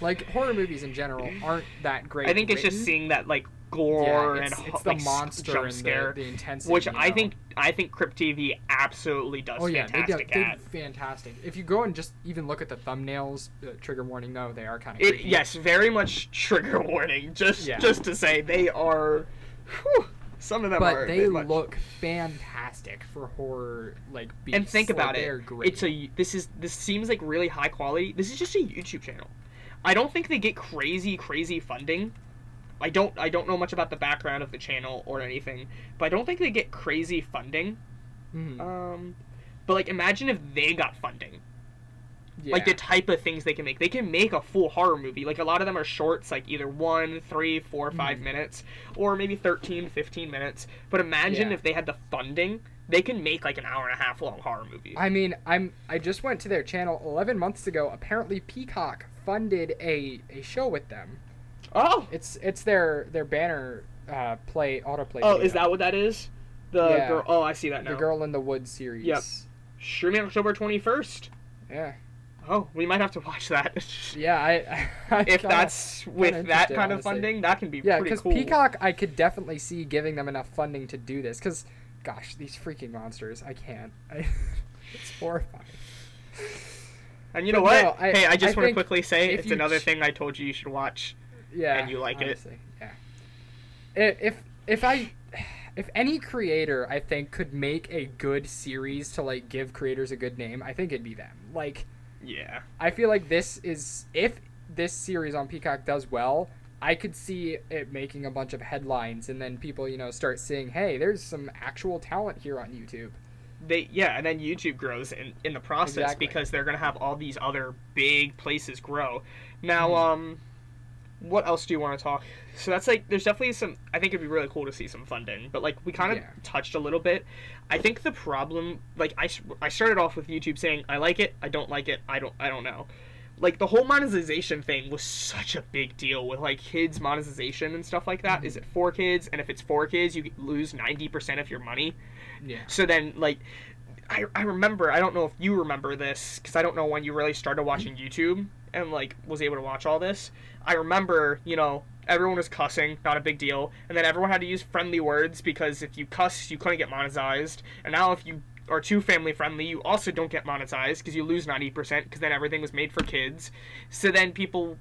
Like horror movies in general aren't that great. I think it's just seeing that like yeah, it's, and it's the like, monster jump scare, the, the intensity. which you I think I think Crypt TV absolutely does Oh yeah, they fantastic they at. fantastic. If you go and just even look at the thumbnails, uh, trigger warning though, they are kind of It, yes, very much trigger warning. Just Yeah. just to say they are. whew, some of them are. but a they look fantastic for horror like beasts. and think Like, about they're it. great. It's a this is this seems like really high quality. This is just a YouTube channel. I don't think they get crazy crazy funding. I don't I don't know much about the background of the channel or anything, but I don't think they get crazy funding. Mhm. Um, but like imagine if they got funding. Like the type of things they can make. They can make a full horror movie. Like a lot of them are shorts, like either one, three, four, five Mhm. minutes, or maybe 13, 15 minutes. But imagine Yeah. if they had the funding, they can make like an hour and a half long horror movie. I mean, I'm I just went to their channel 11 months ago. Apparently, Peacock funded a, a show with them. Oh, It's it's their their banner uh, play autoplay. oh, video. is that what that is? The Yeah. girl. Oh, I see that now. the Girl in the Woods series? Yep. Streaming October twenty first. Yeah. Oh, we might have to watch that. Yeah. I. I if kinda- that's with that kind of honestly. funding, that can be Yeah, because cool. Peacock, I could definitely see giving them enough funding to do this. Because, gosh, these freaking monsters, I can't. I, it's horrifying. And you know what? no, I- hey, I just want to quickly say it's another ch- thing I told you you should watch. Yeah. And you like it. Yeah. If if I if any creator I think could make a good series to like give creators a good name, I think it'd be them. Like Yeah. I feel like this is if this series on Peacock does well, I could see it making a bunch of headlines and then people, you know, start seeing, "Hey, there's some actual talent here on YouTube." They yeah, and then YouTube grows in in the process Exactly. because they're gonna have all these other big places grow. Now, Mhm. um, what else do you want to talk? So that's like, there's definitely some. I think it'd be really cool to see some funding, but like we kind of Yeah. touched a little bit. I think the problem, like I, I started off with YouTube saying I like it, I don't like it, I don't, I don't know. Like the whole monetization thing was such a big deal with like kids monetization and stuff like that. Mhm. Is it for kids? And if it's for kids, you lose ninety percent of your money. Yeah. So then, like, I, I remember, I don't know if you remember this, because I don't know when you really started watching YouTube and, like, was able to watch all this. I remember, you know, everyone was cussing, not a big deal. And then everyone had to use friendly words because if you cuss, you couldn't get monetized. And now if you are too family friendly, you also don't get monetized because you lose 90% because then everything was made for kids. So then people.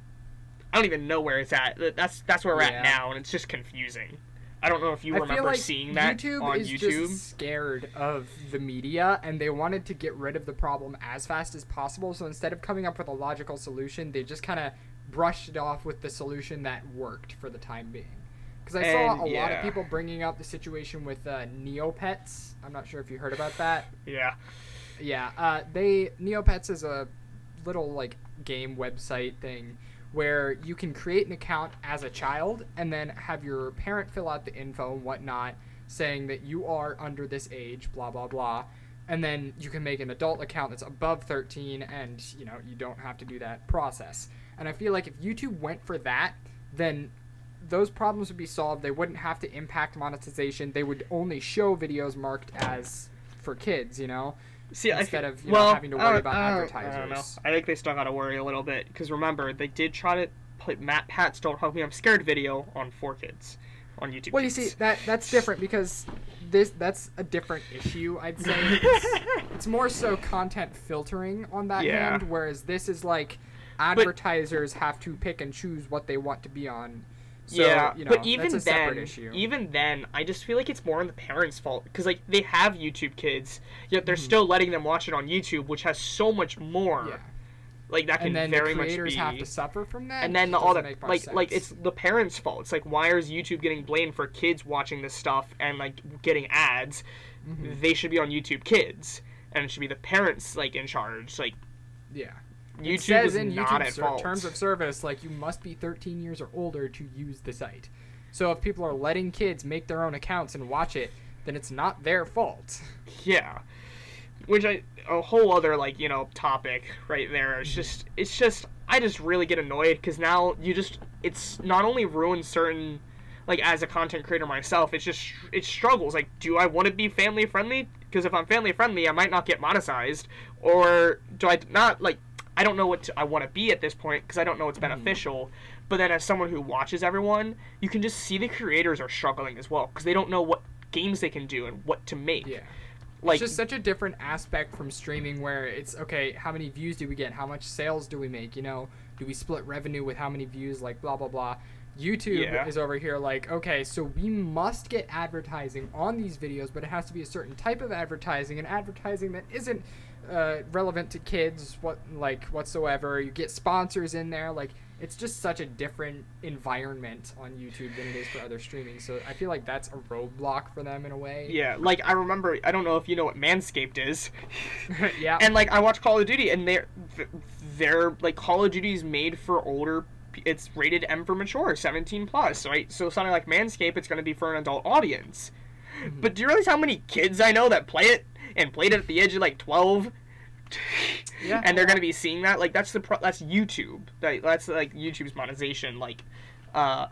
I don't even know where it's at. That's that's where we're Yeah. at now, and it's just confusing. I don't know if you I remember like seeing that YouTube on is YouTube. just scared of the media, and they wanted to get rid of the problem as fast as possible. So instead of coming up with a logical solution, they just kind of brushed it off with the solution that worked for the time being. Because I saw And, a lot of people bringing up the situation with uh, Neopets. I'm not sure if you heard about that. Yeah. Yeah, uh, they Neopets is a little like game website thing where you can create an account as a child and then have your parent fill out the info and whatnot, saying that you are under this age, blah blah blah, and then you can make an adult account that's above 13, and you know you don't have to do that process. And I feel like if YouTube went for that, then those problems would be solved. They wouldn't have to impact monetization. They would only show videos marked as for kids, you know. See, I Instead feel- of, you know, well, having to I worry don't- about I don't- I don't know. advertisers. I think they still got to worry a little bit because remember they did try to put Matt Pat's "Don't Hug Me I'm Scared" video on for kids on YouTube. Well, you see, that that's different because this that's a different issue. I'd say it's, it's more so content filtering on that Yeah. hand, whereas this is like advertisers have to pick and choose what they want to be on. So, yeah, you know, but even then, even then, I just feel like it's more on the parents' fault because like they have YouTube Kids, yet they're Mhm. still letting them watch it on YouTube, which has so much more. yeah, Like that can and then very the much be. have to suffer from that. and then the, all the make much like like it's the parents' fault. It's like why is YouTube getting blamed for kids watching this stuff and like getting ads? Mhm. They should be on YouTube Kids, and it should be the parents like in charge. Like yeah. YouTube it says in YouTube ser- terms of service like you must be 13 years or older to use the site. So if people are letting kids make their own accounts and watch it, then it's not their fault. Yeah. Which I a whole other like, you know, topic right there. It's mm-hmm. just it's just I just really get annoyed cuz now you just it's not only ruins certain like as a content creator myself, it's just it struggles like do I want to be family friendly? Because if I'm family friendly, I might not get monetized or do I not like I don't know what to, I want to be at this point because I don't know what's mm-hmm. beneficial. But then as someone who watches everyone, you can just see the creators are struggling as well because they don't know what games they can do and what to make. Yeah. Like it's just such a different aspect from streaming where it's okay how many views do we get how much sales do we make you know do we split revenue with how many views like blah blah blah youtube Yeah. is over here like okay so we must get advertising on these videos but it has to be a certain type of advertising and advertising that isn't uh, relevant to kids what like whatsoever you get sponsors in there like it's just such a different environment on youtube than it is for other streaming so i feel like that's a roadblock for them in a way Yeah, like I remember. I don't know if you know what Manscaped is, yeah and like I watch Call of Duty, and they're they're like Call of Duty is made for older. It's rated M for mature, 17 plus, right? So something like Manscaped, it's going to be for an adult audience. Mm-hmm. But do you realize how many kids I know that play it and played it at the age of like 12, Yeah. and they're gonna be seeing that. Like that's the pro- that's YouTube. Like, that's like YouTube's monetization like uh,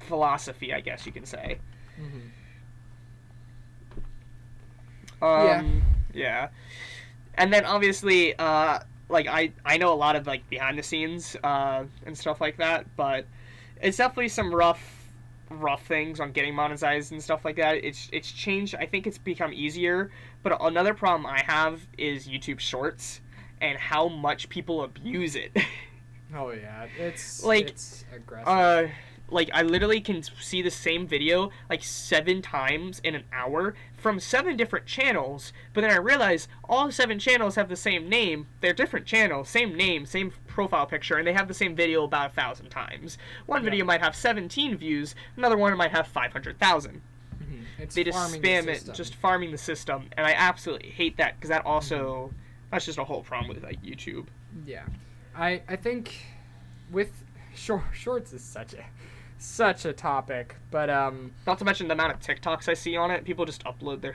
philosophy, I guess you can say. Mhm. Um, yeah. And then obviously, uh, like I I know a lot of like behind the scenes uh, and stuff like that, but it's definitely some rough rough things on getting monetized and stuff like that. It's it's changed. I think it's become easier. But another problem I have is YouTube Shorts and how much people abuse it. Oh yeah, it's Like, it's aggressive. uh, like I literally can see the same video like seven times in an hour from seven different channels, but then I realize all seven channels have the same name. They're different channels, same name, same profile picture, and they have the same video about a thousand times. One Yeah. video might have 17 views, another one might have 500,000. Mhm. They just farming the spam it, just farming the system, and I absolutely hate that because that also that's just a whole problem with like YouTube. Yeah, I I think with short, shorts is such a such a topic, but um Not to mention the amount of TikToks I see on it. People just upload their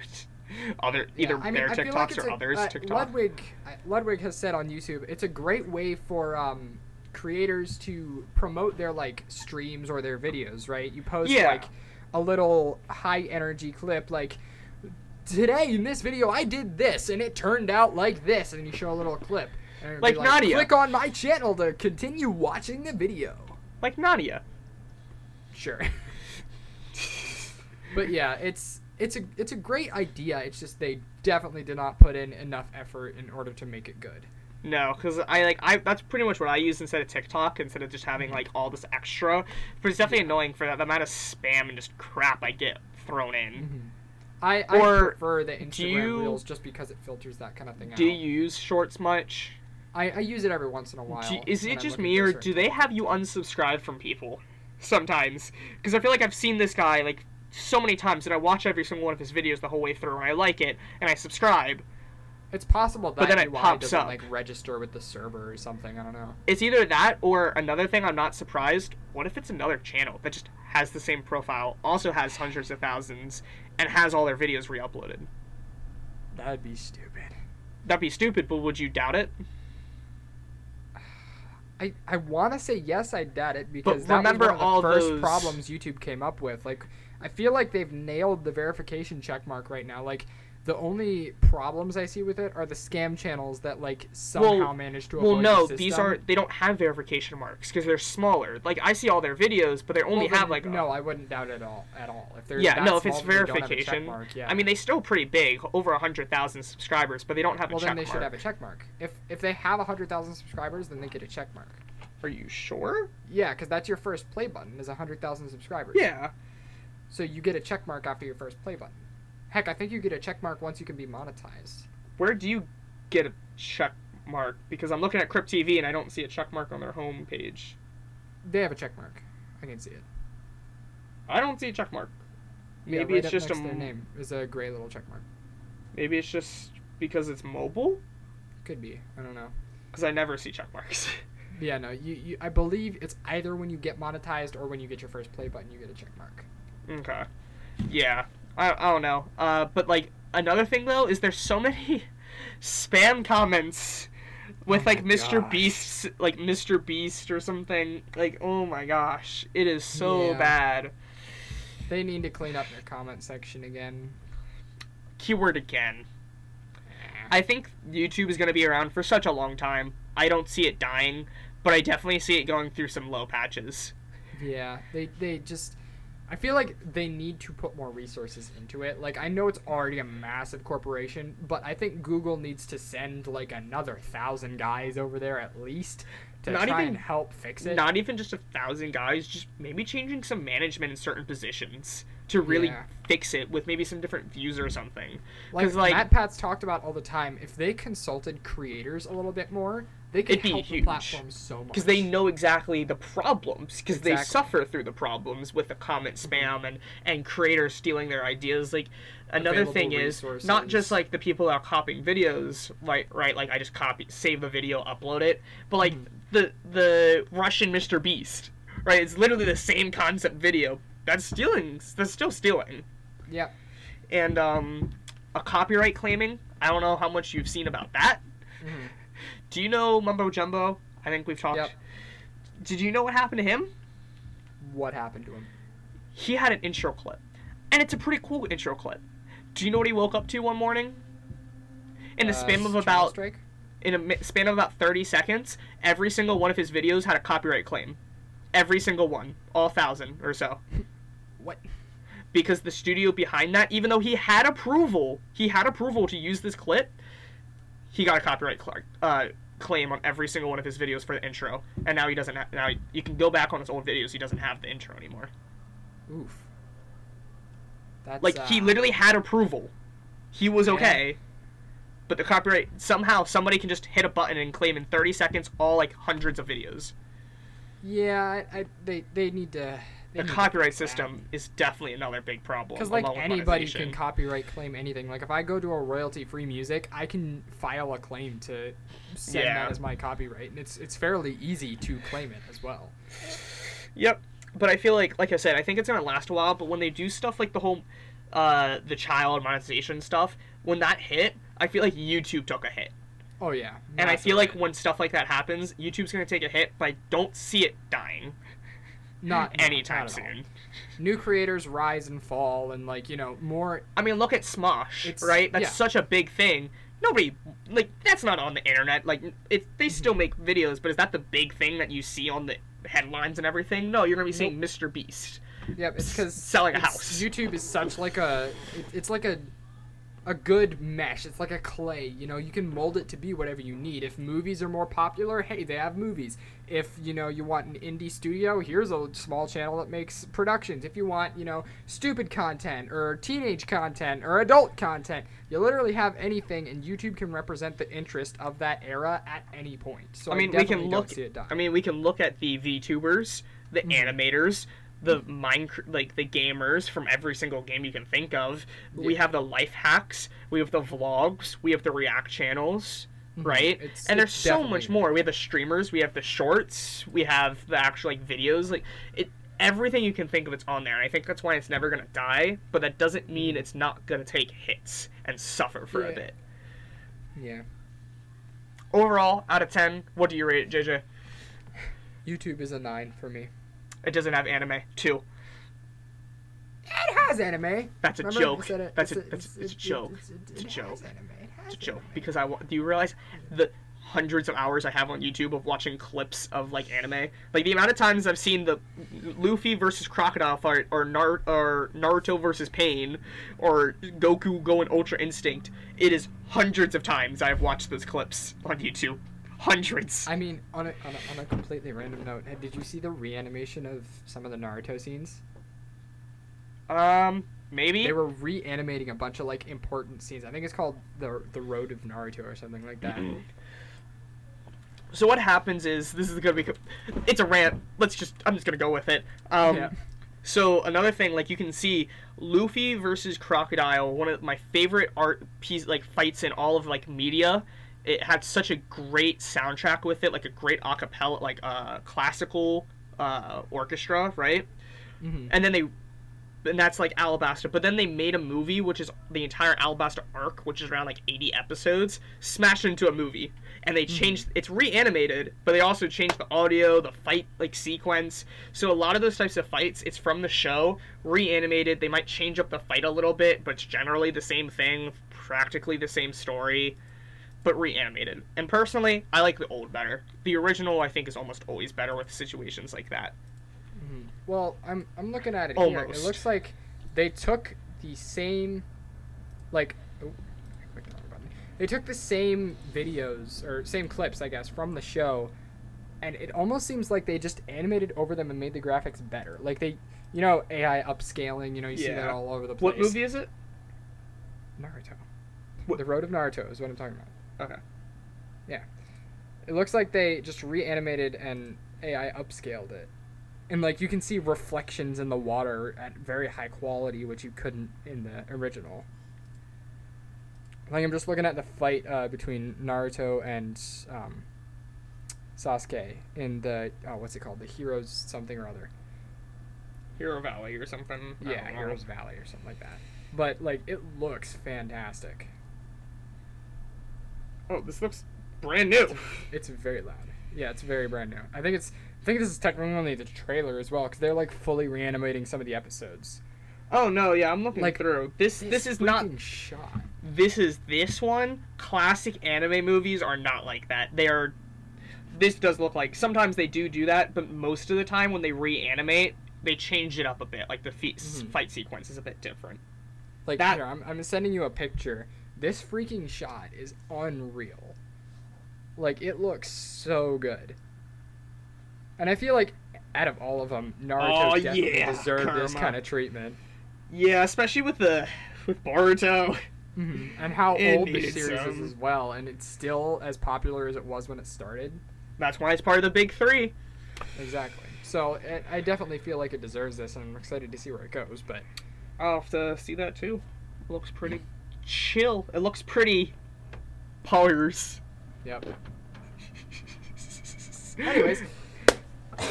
other yeah, either I mean, their TikToks like or a- others' uh, TikToks. Ludwig uh, Ludwig has said on YouTube, it's a great way for um creators to promote their like streams or their videos, right? You post Yeah. like a little high energy clip like today in this video I did this and it turned out like this and you show a little clip. Be Like Nadia. Click on my channel to continue watching the video. Like Nadia. Sure. but yeah, it's it's a it's a great idea. It's just they definitely did not put in enough effort in order to make it good. No, because I like I that's pretty much what I use instead of TikTok instead of just having like all this extra. But it's definitely annoying for that the amount of spam and just crap I get thrown in. Mm-hmm. I, I Or prefer the Instagram you- Reels just because it filters that kind of thing out. Do you use Shorts much? I, I use it every once in a while. Do, is it just me or do they have you unsubscribe from people? Sometimes, because I feel like I've seen this guy like so many times that I watch every single one of his videos the whole way through and I like it and I subscribe. It's possible that But then it UI pops doesn't up. like register with the server or something. I don't know. It's either that or another thing I'm not surprised. What if it's another channel that just has the same profile, also has hundreds of thousands, and has all their videos re-uploaded? That'd be stupid. That'd be stupid, but would you doubt it? I, I want to say yes, I doubt it because that remember was one all of the first those- problems YouTube came up with. Like, I feel like they've nailed the verification checkmark right now. Like, the only problems I see with it are the scam channels that like somehow Well- manage to Well, avoid Well, no, the these are they don't have verification marks because they're smaller. Like I see all their videos, but they only Well, have like no, I wouldn't doubt it all at all. If they're yeah, no, if it's small, then they don't have a verification. checkmark, yeah. I mean, they're still pretty big, over a hundred thousand subscribers, but they don't have well a check then they mark. should have a check mark. If if they have hundred thousand subscribers, then they get a check mark. Are you sure? Yeah, because that's your first play button is hundred thousand subscribers. Yeah. So you get a check mark after your first play button. Heck, I think you get a check mark once you can be monetized. Where do you get a check mark? Because I'm looking at Crypt TV and I don't see a check mark on their home page. They have a check mark. I can see it. I don't see a check mark. Yeah, Maybe right it's just a next to their name is a gray little check mark. Maybe it's just because it's mobile. Could be. I don't know. Because I never see check marks. Yeah, no. You, you I believe it's either when you get monetized or when you get your first play button, you get a check mark. Okay. Yeah. I, I don't know. Uh, but like another thing though is there's so many spam comments with Oh like Mr. gosh. Beast, like Mr. Beast or something. Like oh my gosh, it is so Yeah. bad. They need to clean up their comment section again. Keyword again. I think YouTube is going to be around for such a long time. I don't see it dying, but I definitely see it going through some low patches. Yeah, they they just I feel like they need to put more resources into it. Like I know it's already a massive corporation, but I think Google needs to send like another thousand guys over there at least to Not try even- and help fix it. Not even just a thousand guys, just maybe changing some management in certain positions to really Yeah. fix it with maybe some different views or something. like, like, Matt Pat's talked about all the time. If they consulted creators a little bit more, they could It'd be help huge. the platform so much. because they know exactly the problems because they suffer through the problems with the comment spam and and creators stealing their ideas like another Available thing is not just like the people that are copying videos like right like i just copy save the video upload it but like Mhm. the the russian mr beast right it's literally the same concept video that's stealing that's still stealing Yeah. and um a copyright claiming i don't know how much you've seen about that Mhm. Do you know Mumbo Jumbo? I think we've talked. Yep. Did you know what happened to him? What happened to him? He had an intro clip, and it's a pretty cool intro clip. Do you know what he woke up to one morning? In the Uh, span of about strike? in a span of about 30 seconds, every single one of his videos had a copyright claim. Every single one, all thousand or so. What? Because the studio behind that, even though he had approval, he had approval to use this clip, he got a copyright cl- uh, claim on every single one of his videos for the intro, and now he doesn't. Ha- now you can go back on his old videos. He doesn't have the intro anymore. Oof. That's Like he uh, literally had approval. He was Yeah. okay. But the copyright somehow somebody can just hit a button and claim in 30 seconds all like hundreds of videos. Yeah, I, I, they they need to. The copyright system is definitely another big problem. Because like anybody can copyright claim anything. Like if I go to a royalty-free music, I can file a claim to send Yeah. that as my copyright, and it's it's fairly easy to claim it as well. Yep. But I feel like, like I said, I think it's gonna last a while. But when they do stuff like the whole, uh, the child monetization stuff, when that hit, I feel like YouTube took a hit. Oh yeah. And I feel like when stuff like that happens, YouTube's gonna take a hit. But I don't see it dying not anytime not soon. New creators rise and fall, and like you know more. I mean, look at Smosh, It's- right? That's yeah. such a big thing. Nobody like that's not on the internet. Like it, they mm-hmm. still make videos, but is that the big thing that you see on the headlines and everything? No, you're gonna be seeing Mr. Beast. Yep, it's because Selling a house. YouTube is such like a. It, it's like a. A good mesh. It's like a clay. You know, you can mold it to be whatever you need. If movies are more popular, hey, they have movies. If you know you want an indie studio, here's a small channel that makes productions. If you want, you know, stupid content or teenage content or adult content, you literally have anything, and YouTube can represent the interest of that era at any point. So I mean, we can look. see it die. I mean, we can look at the VTubers, the Mm-hmm. animators, the Minecraft, like the gamers from every single game you can think of. We have the life hacks. We have the vlogs. We have the React channels. Right, Mm-hmm. It's- and there's so definitely- much more. We have the streamers, we have the shorts, we have the actual like videos. Like it, everything you can think of, it's on there. And I think that's why it's never gonna die. But that doesn't mean it's not gonna take hits and suffer for a bit. yeah. Overall, out of ten, what do you rate it, JJ? YouTube is a nine for me. It doesn't have anime. Two. It has anime. That's a Remember joke. That's a it's that's it's a joke. it's- it- It's a joke. has anime. It It's a joke because I do you realize the hundreds of hours I have on YouTube of watching clips of like anime? Like the amount of times I've seen the Luffy versus Crocodile fight, or Nar- or Naruto versus Pain, or Goku going Ultra Instinct. It is hundreds of times I've watched those clips on YouTube. Hundreds. I mean, on a, on a on a completely random note, did you see the reanimation of some of the Naruto scenes? Um, maybe. They were reanimating a bunch of like important scenes. I think it's called the the Road of Naruto or something like that. So what happens is this is gonna be it's a rant. Let's just I'm just gonna go with it. Um, Yeah. So another thing, like you can see, Luffy versus Crocodile, one of my favorite art piece like fights in all of like media. It had such a great soundtrack with it, like a great acapella, like uh, classical uh, orchestra, right? Mhm. And then they, and that's like Alabasta. But then they made a movie, which is the entire Alabasta arc, which is around like 80 episodes, smashed into a movie. And they changed. It's reanimated, but they also changed the audio, the fight like sequence. So a lot of those types of fights, it's from the show, reanimated. They might change up the fight a little bit, but it's generally the same thing, practically the same story, but reanimated. And personally, I like the old better. The original, I think, is almost always better with situations like that. Mhm. Well, I'm I'm looking at it here. It looks like they took the same, like, oh, click the wrong button. They took the same videos or same clips, I guess, from the show, and it almost seems like they just animated over them and made the graphics better. Like they, you know, AI upscaling. You know, you see that all over the place. What movie is it? Naruto. What- The Road of Naruto is what I'm talking about. Okay. Yeah. It looks like they just reanimated and AI upscaled it. And like you can see reflections in the water at very high quality, which you couldn't in the original. Like I'm just looking at the fight uh, between Naruto and um, Sasuke in the oh what's it called the Heroes something or other Hero Valley or something. I yeah. Heroes Valley or something like that. But like it looks fantastic. Oh, this looks brand new. It's very loud. Yeah, it's very brand new. I think it's. I think this is technically the trailer as well, because they're like fully reanimating some of the episodes. Oh no, yeah, I'm looking Like, through. This this is not shot. this is this one. Classic anime movies are not like that. They are. This does look like sometimes they do do that, but most of the time when they reanimate, they change it up a bit. Like the fe- Mhm. fight sequence is a bit different. Like That- here, I'm, I'm sending you a picture. This freaking shot is unreal. Like it looks so good. And I feel like out of all of them, Naruto Oh, definitely yeah, deserved this kind of treatment. Yeah, especially with the with Boruto. Mm-hmm. And how It old the series some. is as well, and it's still as popular as it was when it started. That's why it's part of the big three. Exactly. So it, I definitely feel like it deserves this, and I'm excited to see where it goes. But I'll have to see that too. looks pretty chill. It looks pretty pars. yep. Anyways,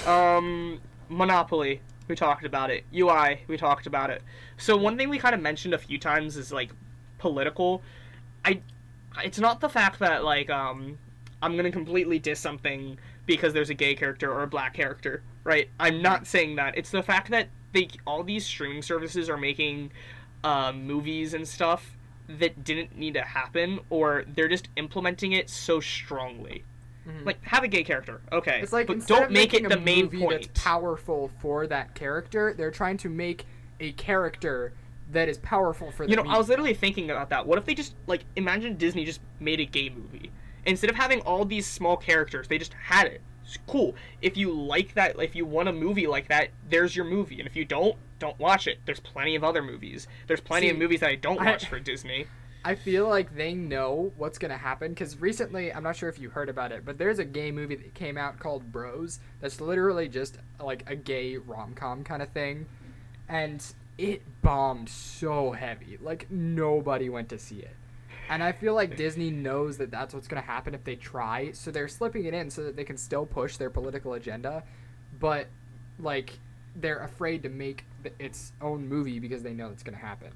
Um, Monopoly. We talked about it. UI. We talked about it. So one thing we kind of mentioned a few times is like political. I. It's not the fact that like um, I'm gonna completely diss something because there's a gay character or a black character, right? I'm not saying that. It's the fact that they all these streaming services are making uh, movies and stuff that didn't need to happen, or they're just implementing it so strongly. Mhm. Like have a gay character, okay, It's like but don't make it the main point. that's powerful for that character. They're trying to make a character that is powerful for the You know, I was literally thinking about that. What if they just like imagine Disney just made a gay movie instead of having all these small characters? They just had it. Cool. If you like that, if you want a movie like that, there's your movie. And if you don't, don't watch it. There's plenty of other movies. There's plenty of movies that I don't I- watch for Disney. I feel like they know what's gonna happen because recently, I'm not sure if you heard about it, but there's a gay movie that came out called Bros. That's literally just like a gay rom com kind of thing, and it bombed so heavy. Like nobody went to see it. And I feel like Disney knows that that's what's going to happen if they try, so they're slipping it in so that they can still push their political agenda, but like they're afraid to make th- its own movie because they know it's going to happen.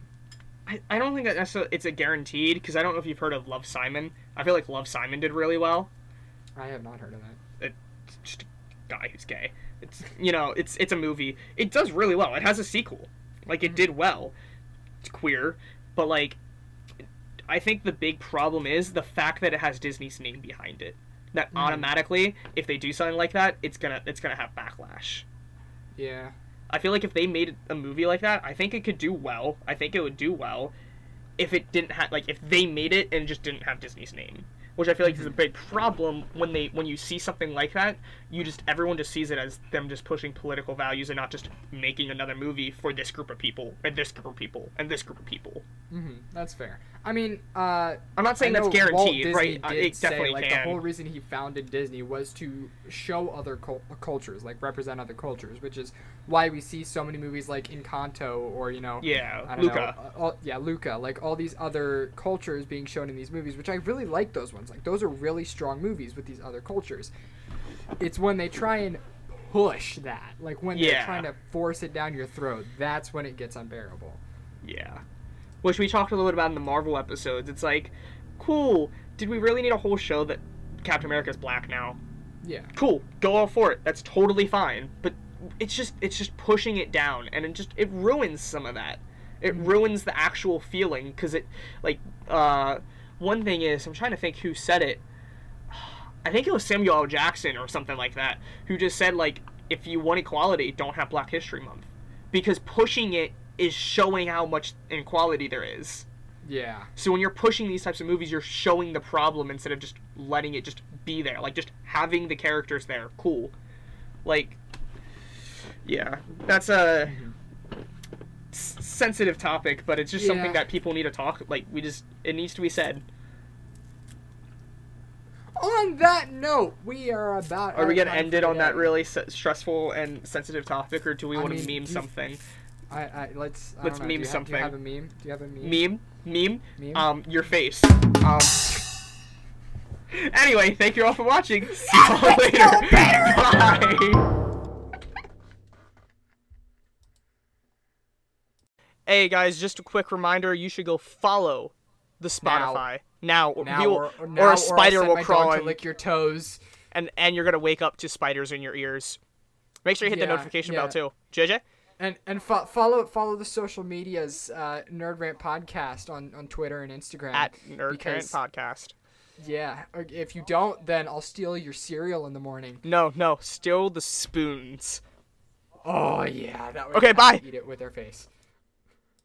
I, I don't think that necessarily it's a guaranteed because I don't know if you've heard of Love Simon. I feel like Love Simon did really well. I have not heard of that. It's just a guy who's gay. It's you know, it's it's a movie. It does really well. It has a sequel. Like it mm-hmm. did well. It's queer, but like I think the big problem is the fact that it has Disney's name behind it. That Mhm. automatically, if they do something like that, it's gonna it's gonna have backlash. Yeah. I feel like if they made a movie like that, I think it could do well. I think it would do well if it didn't have like if they made it and just didn't have Disney's name. Which I feel like is a big problem when they when you see something like that, you just everyone just sees it as them just pushing political values and not just making another movie for this group of people and this group of people and this group of people. hmm That's fair. I mean, uh, I'm not saying that's guaranteed, right? Uh, It definitely like can. the whole reason he founded Disney was to show other cul- cultures, like represent other cultures, which is why we see so many movies like Encanto or you know, yeah, I don't Luca. know, uh, all, yeah, Luca, like all these other cultures being shown in these movies, which I really like those ones. Like those are really strong movies with these other cultures. It's when they try and push that, like when they're trying to force it down your throat, that's when it gets unbearable. Yeah. Which we talked a little bit about in the Marvel episodes. It's like, cool. Did we really need a whole show that Captain America's black now? Yeah. Cool. Go all for it. That's totally fine. But it's just it's just pushing it down and it just it ruins some of that. It ruins the actual feeling cuz it like uh one thing is I'm trying to think who said it. I think it was Samuel L. Jackson or something like that who just said like if you want equality, don't have Black History Month because pushing it is showing how much inequality there is. Yeah. So when you're pushing these types of movies, you're showing the problem instead of just letting it just be there. Like just having the characters there. Cool. Like yeah, that's a s- sensitive topic, but it's just Yeah. something that people need to talk like we just it needs to be said. On that note, we are about. Are we to end it on that really s- stressful and sensitive topic or do we I want mean, to meme something? I, I let's. I Let's meme do you have, Do you have a meme? Do you have a meme? Meme? Meme? Meme? Um your face. Um Anyway, thank you all for watching. See you all later. Bye. Hey guys, just a quick reminder you should go follow the Spotify. Now, Now, we will, or, or, now, a spider or I'll will crawl to lick your toes. and and you're gonna wake up to spiders in your ears. Make sure you hit the notification yeah. bell too, JJ. And and fo- follow follow the social medias, uh, Nerd Rant Podcast on, on Twitter and Instagram. At Nerd because- Podcast. yeah, if you don't, then I'll steal your cereal in the morning. No, no, steal the spoons. Oh yeah, that Okay, bye. Eat it with their face.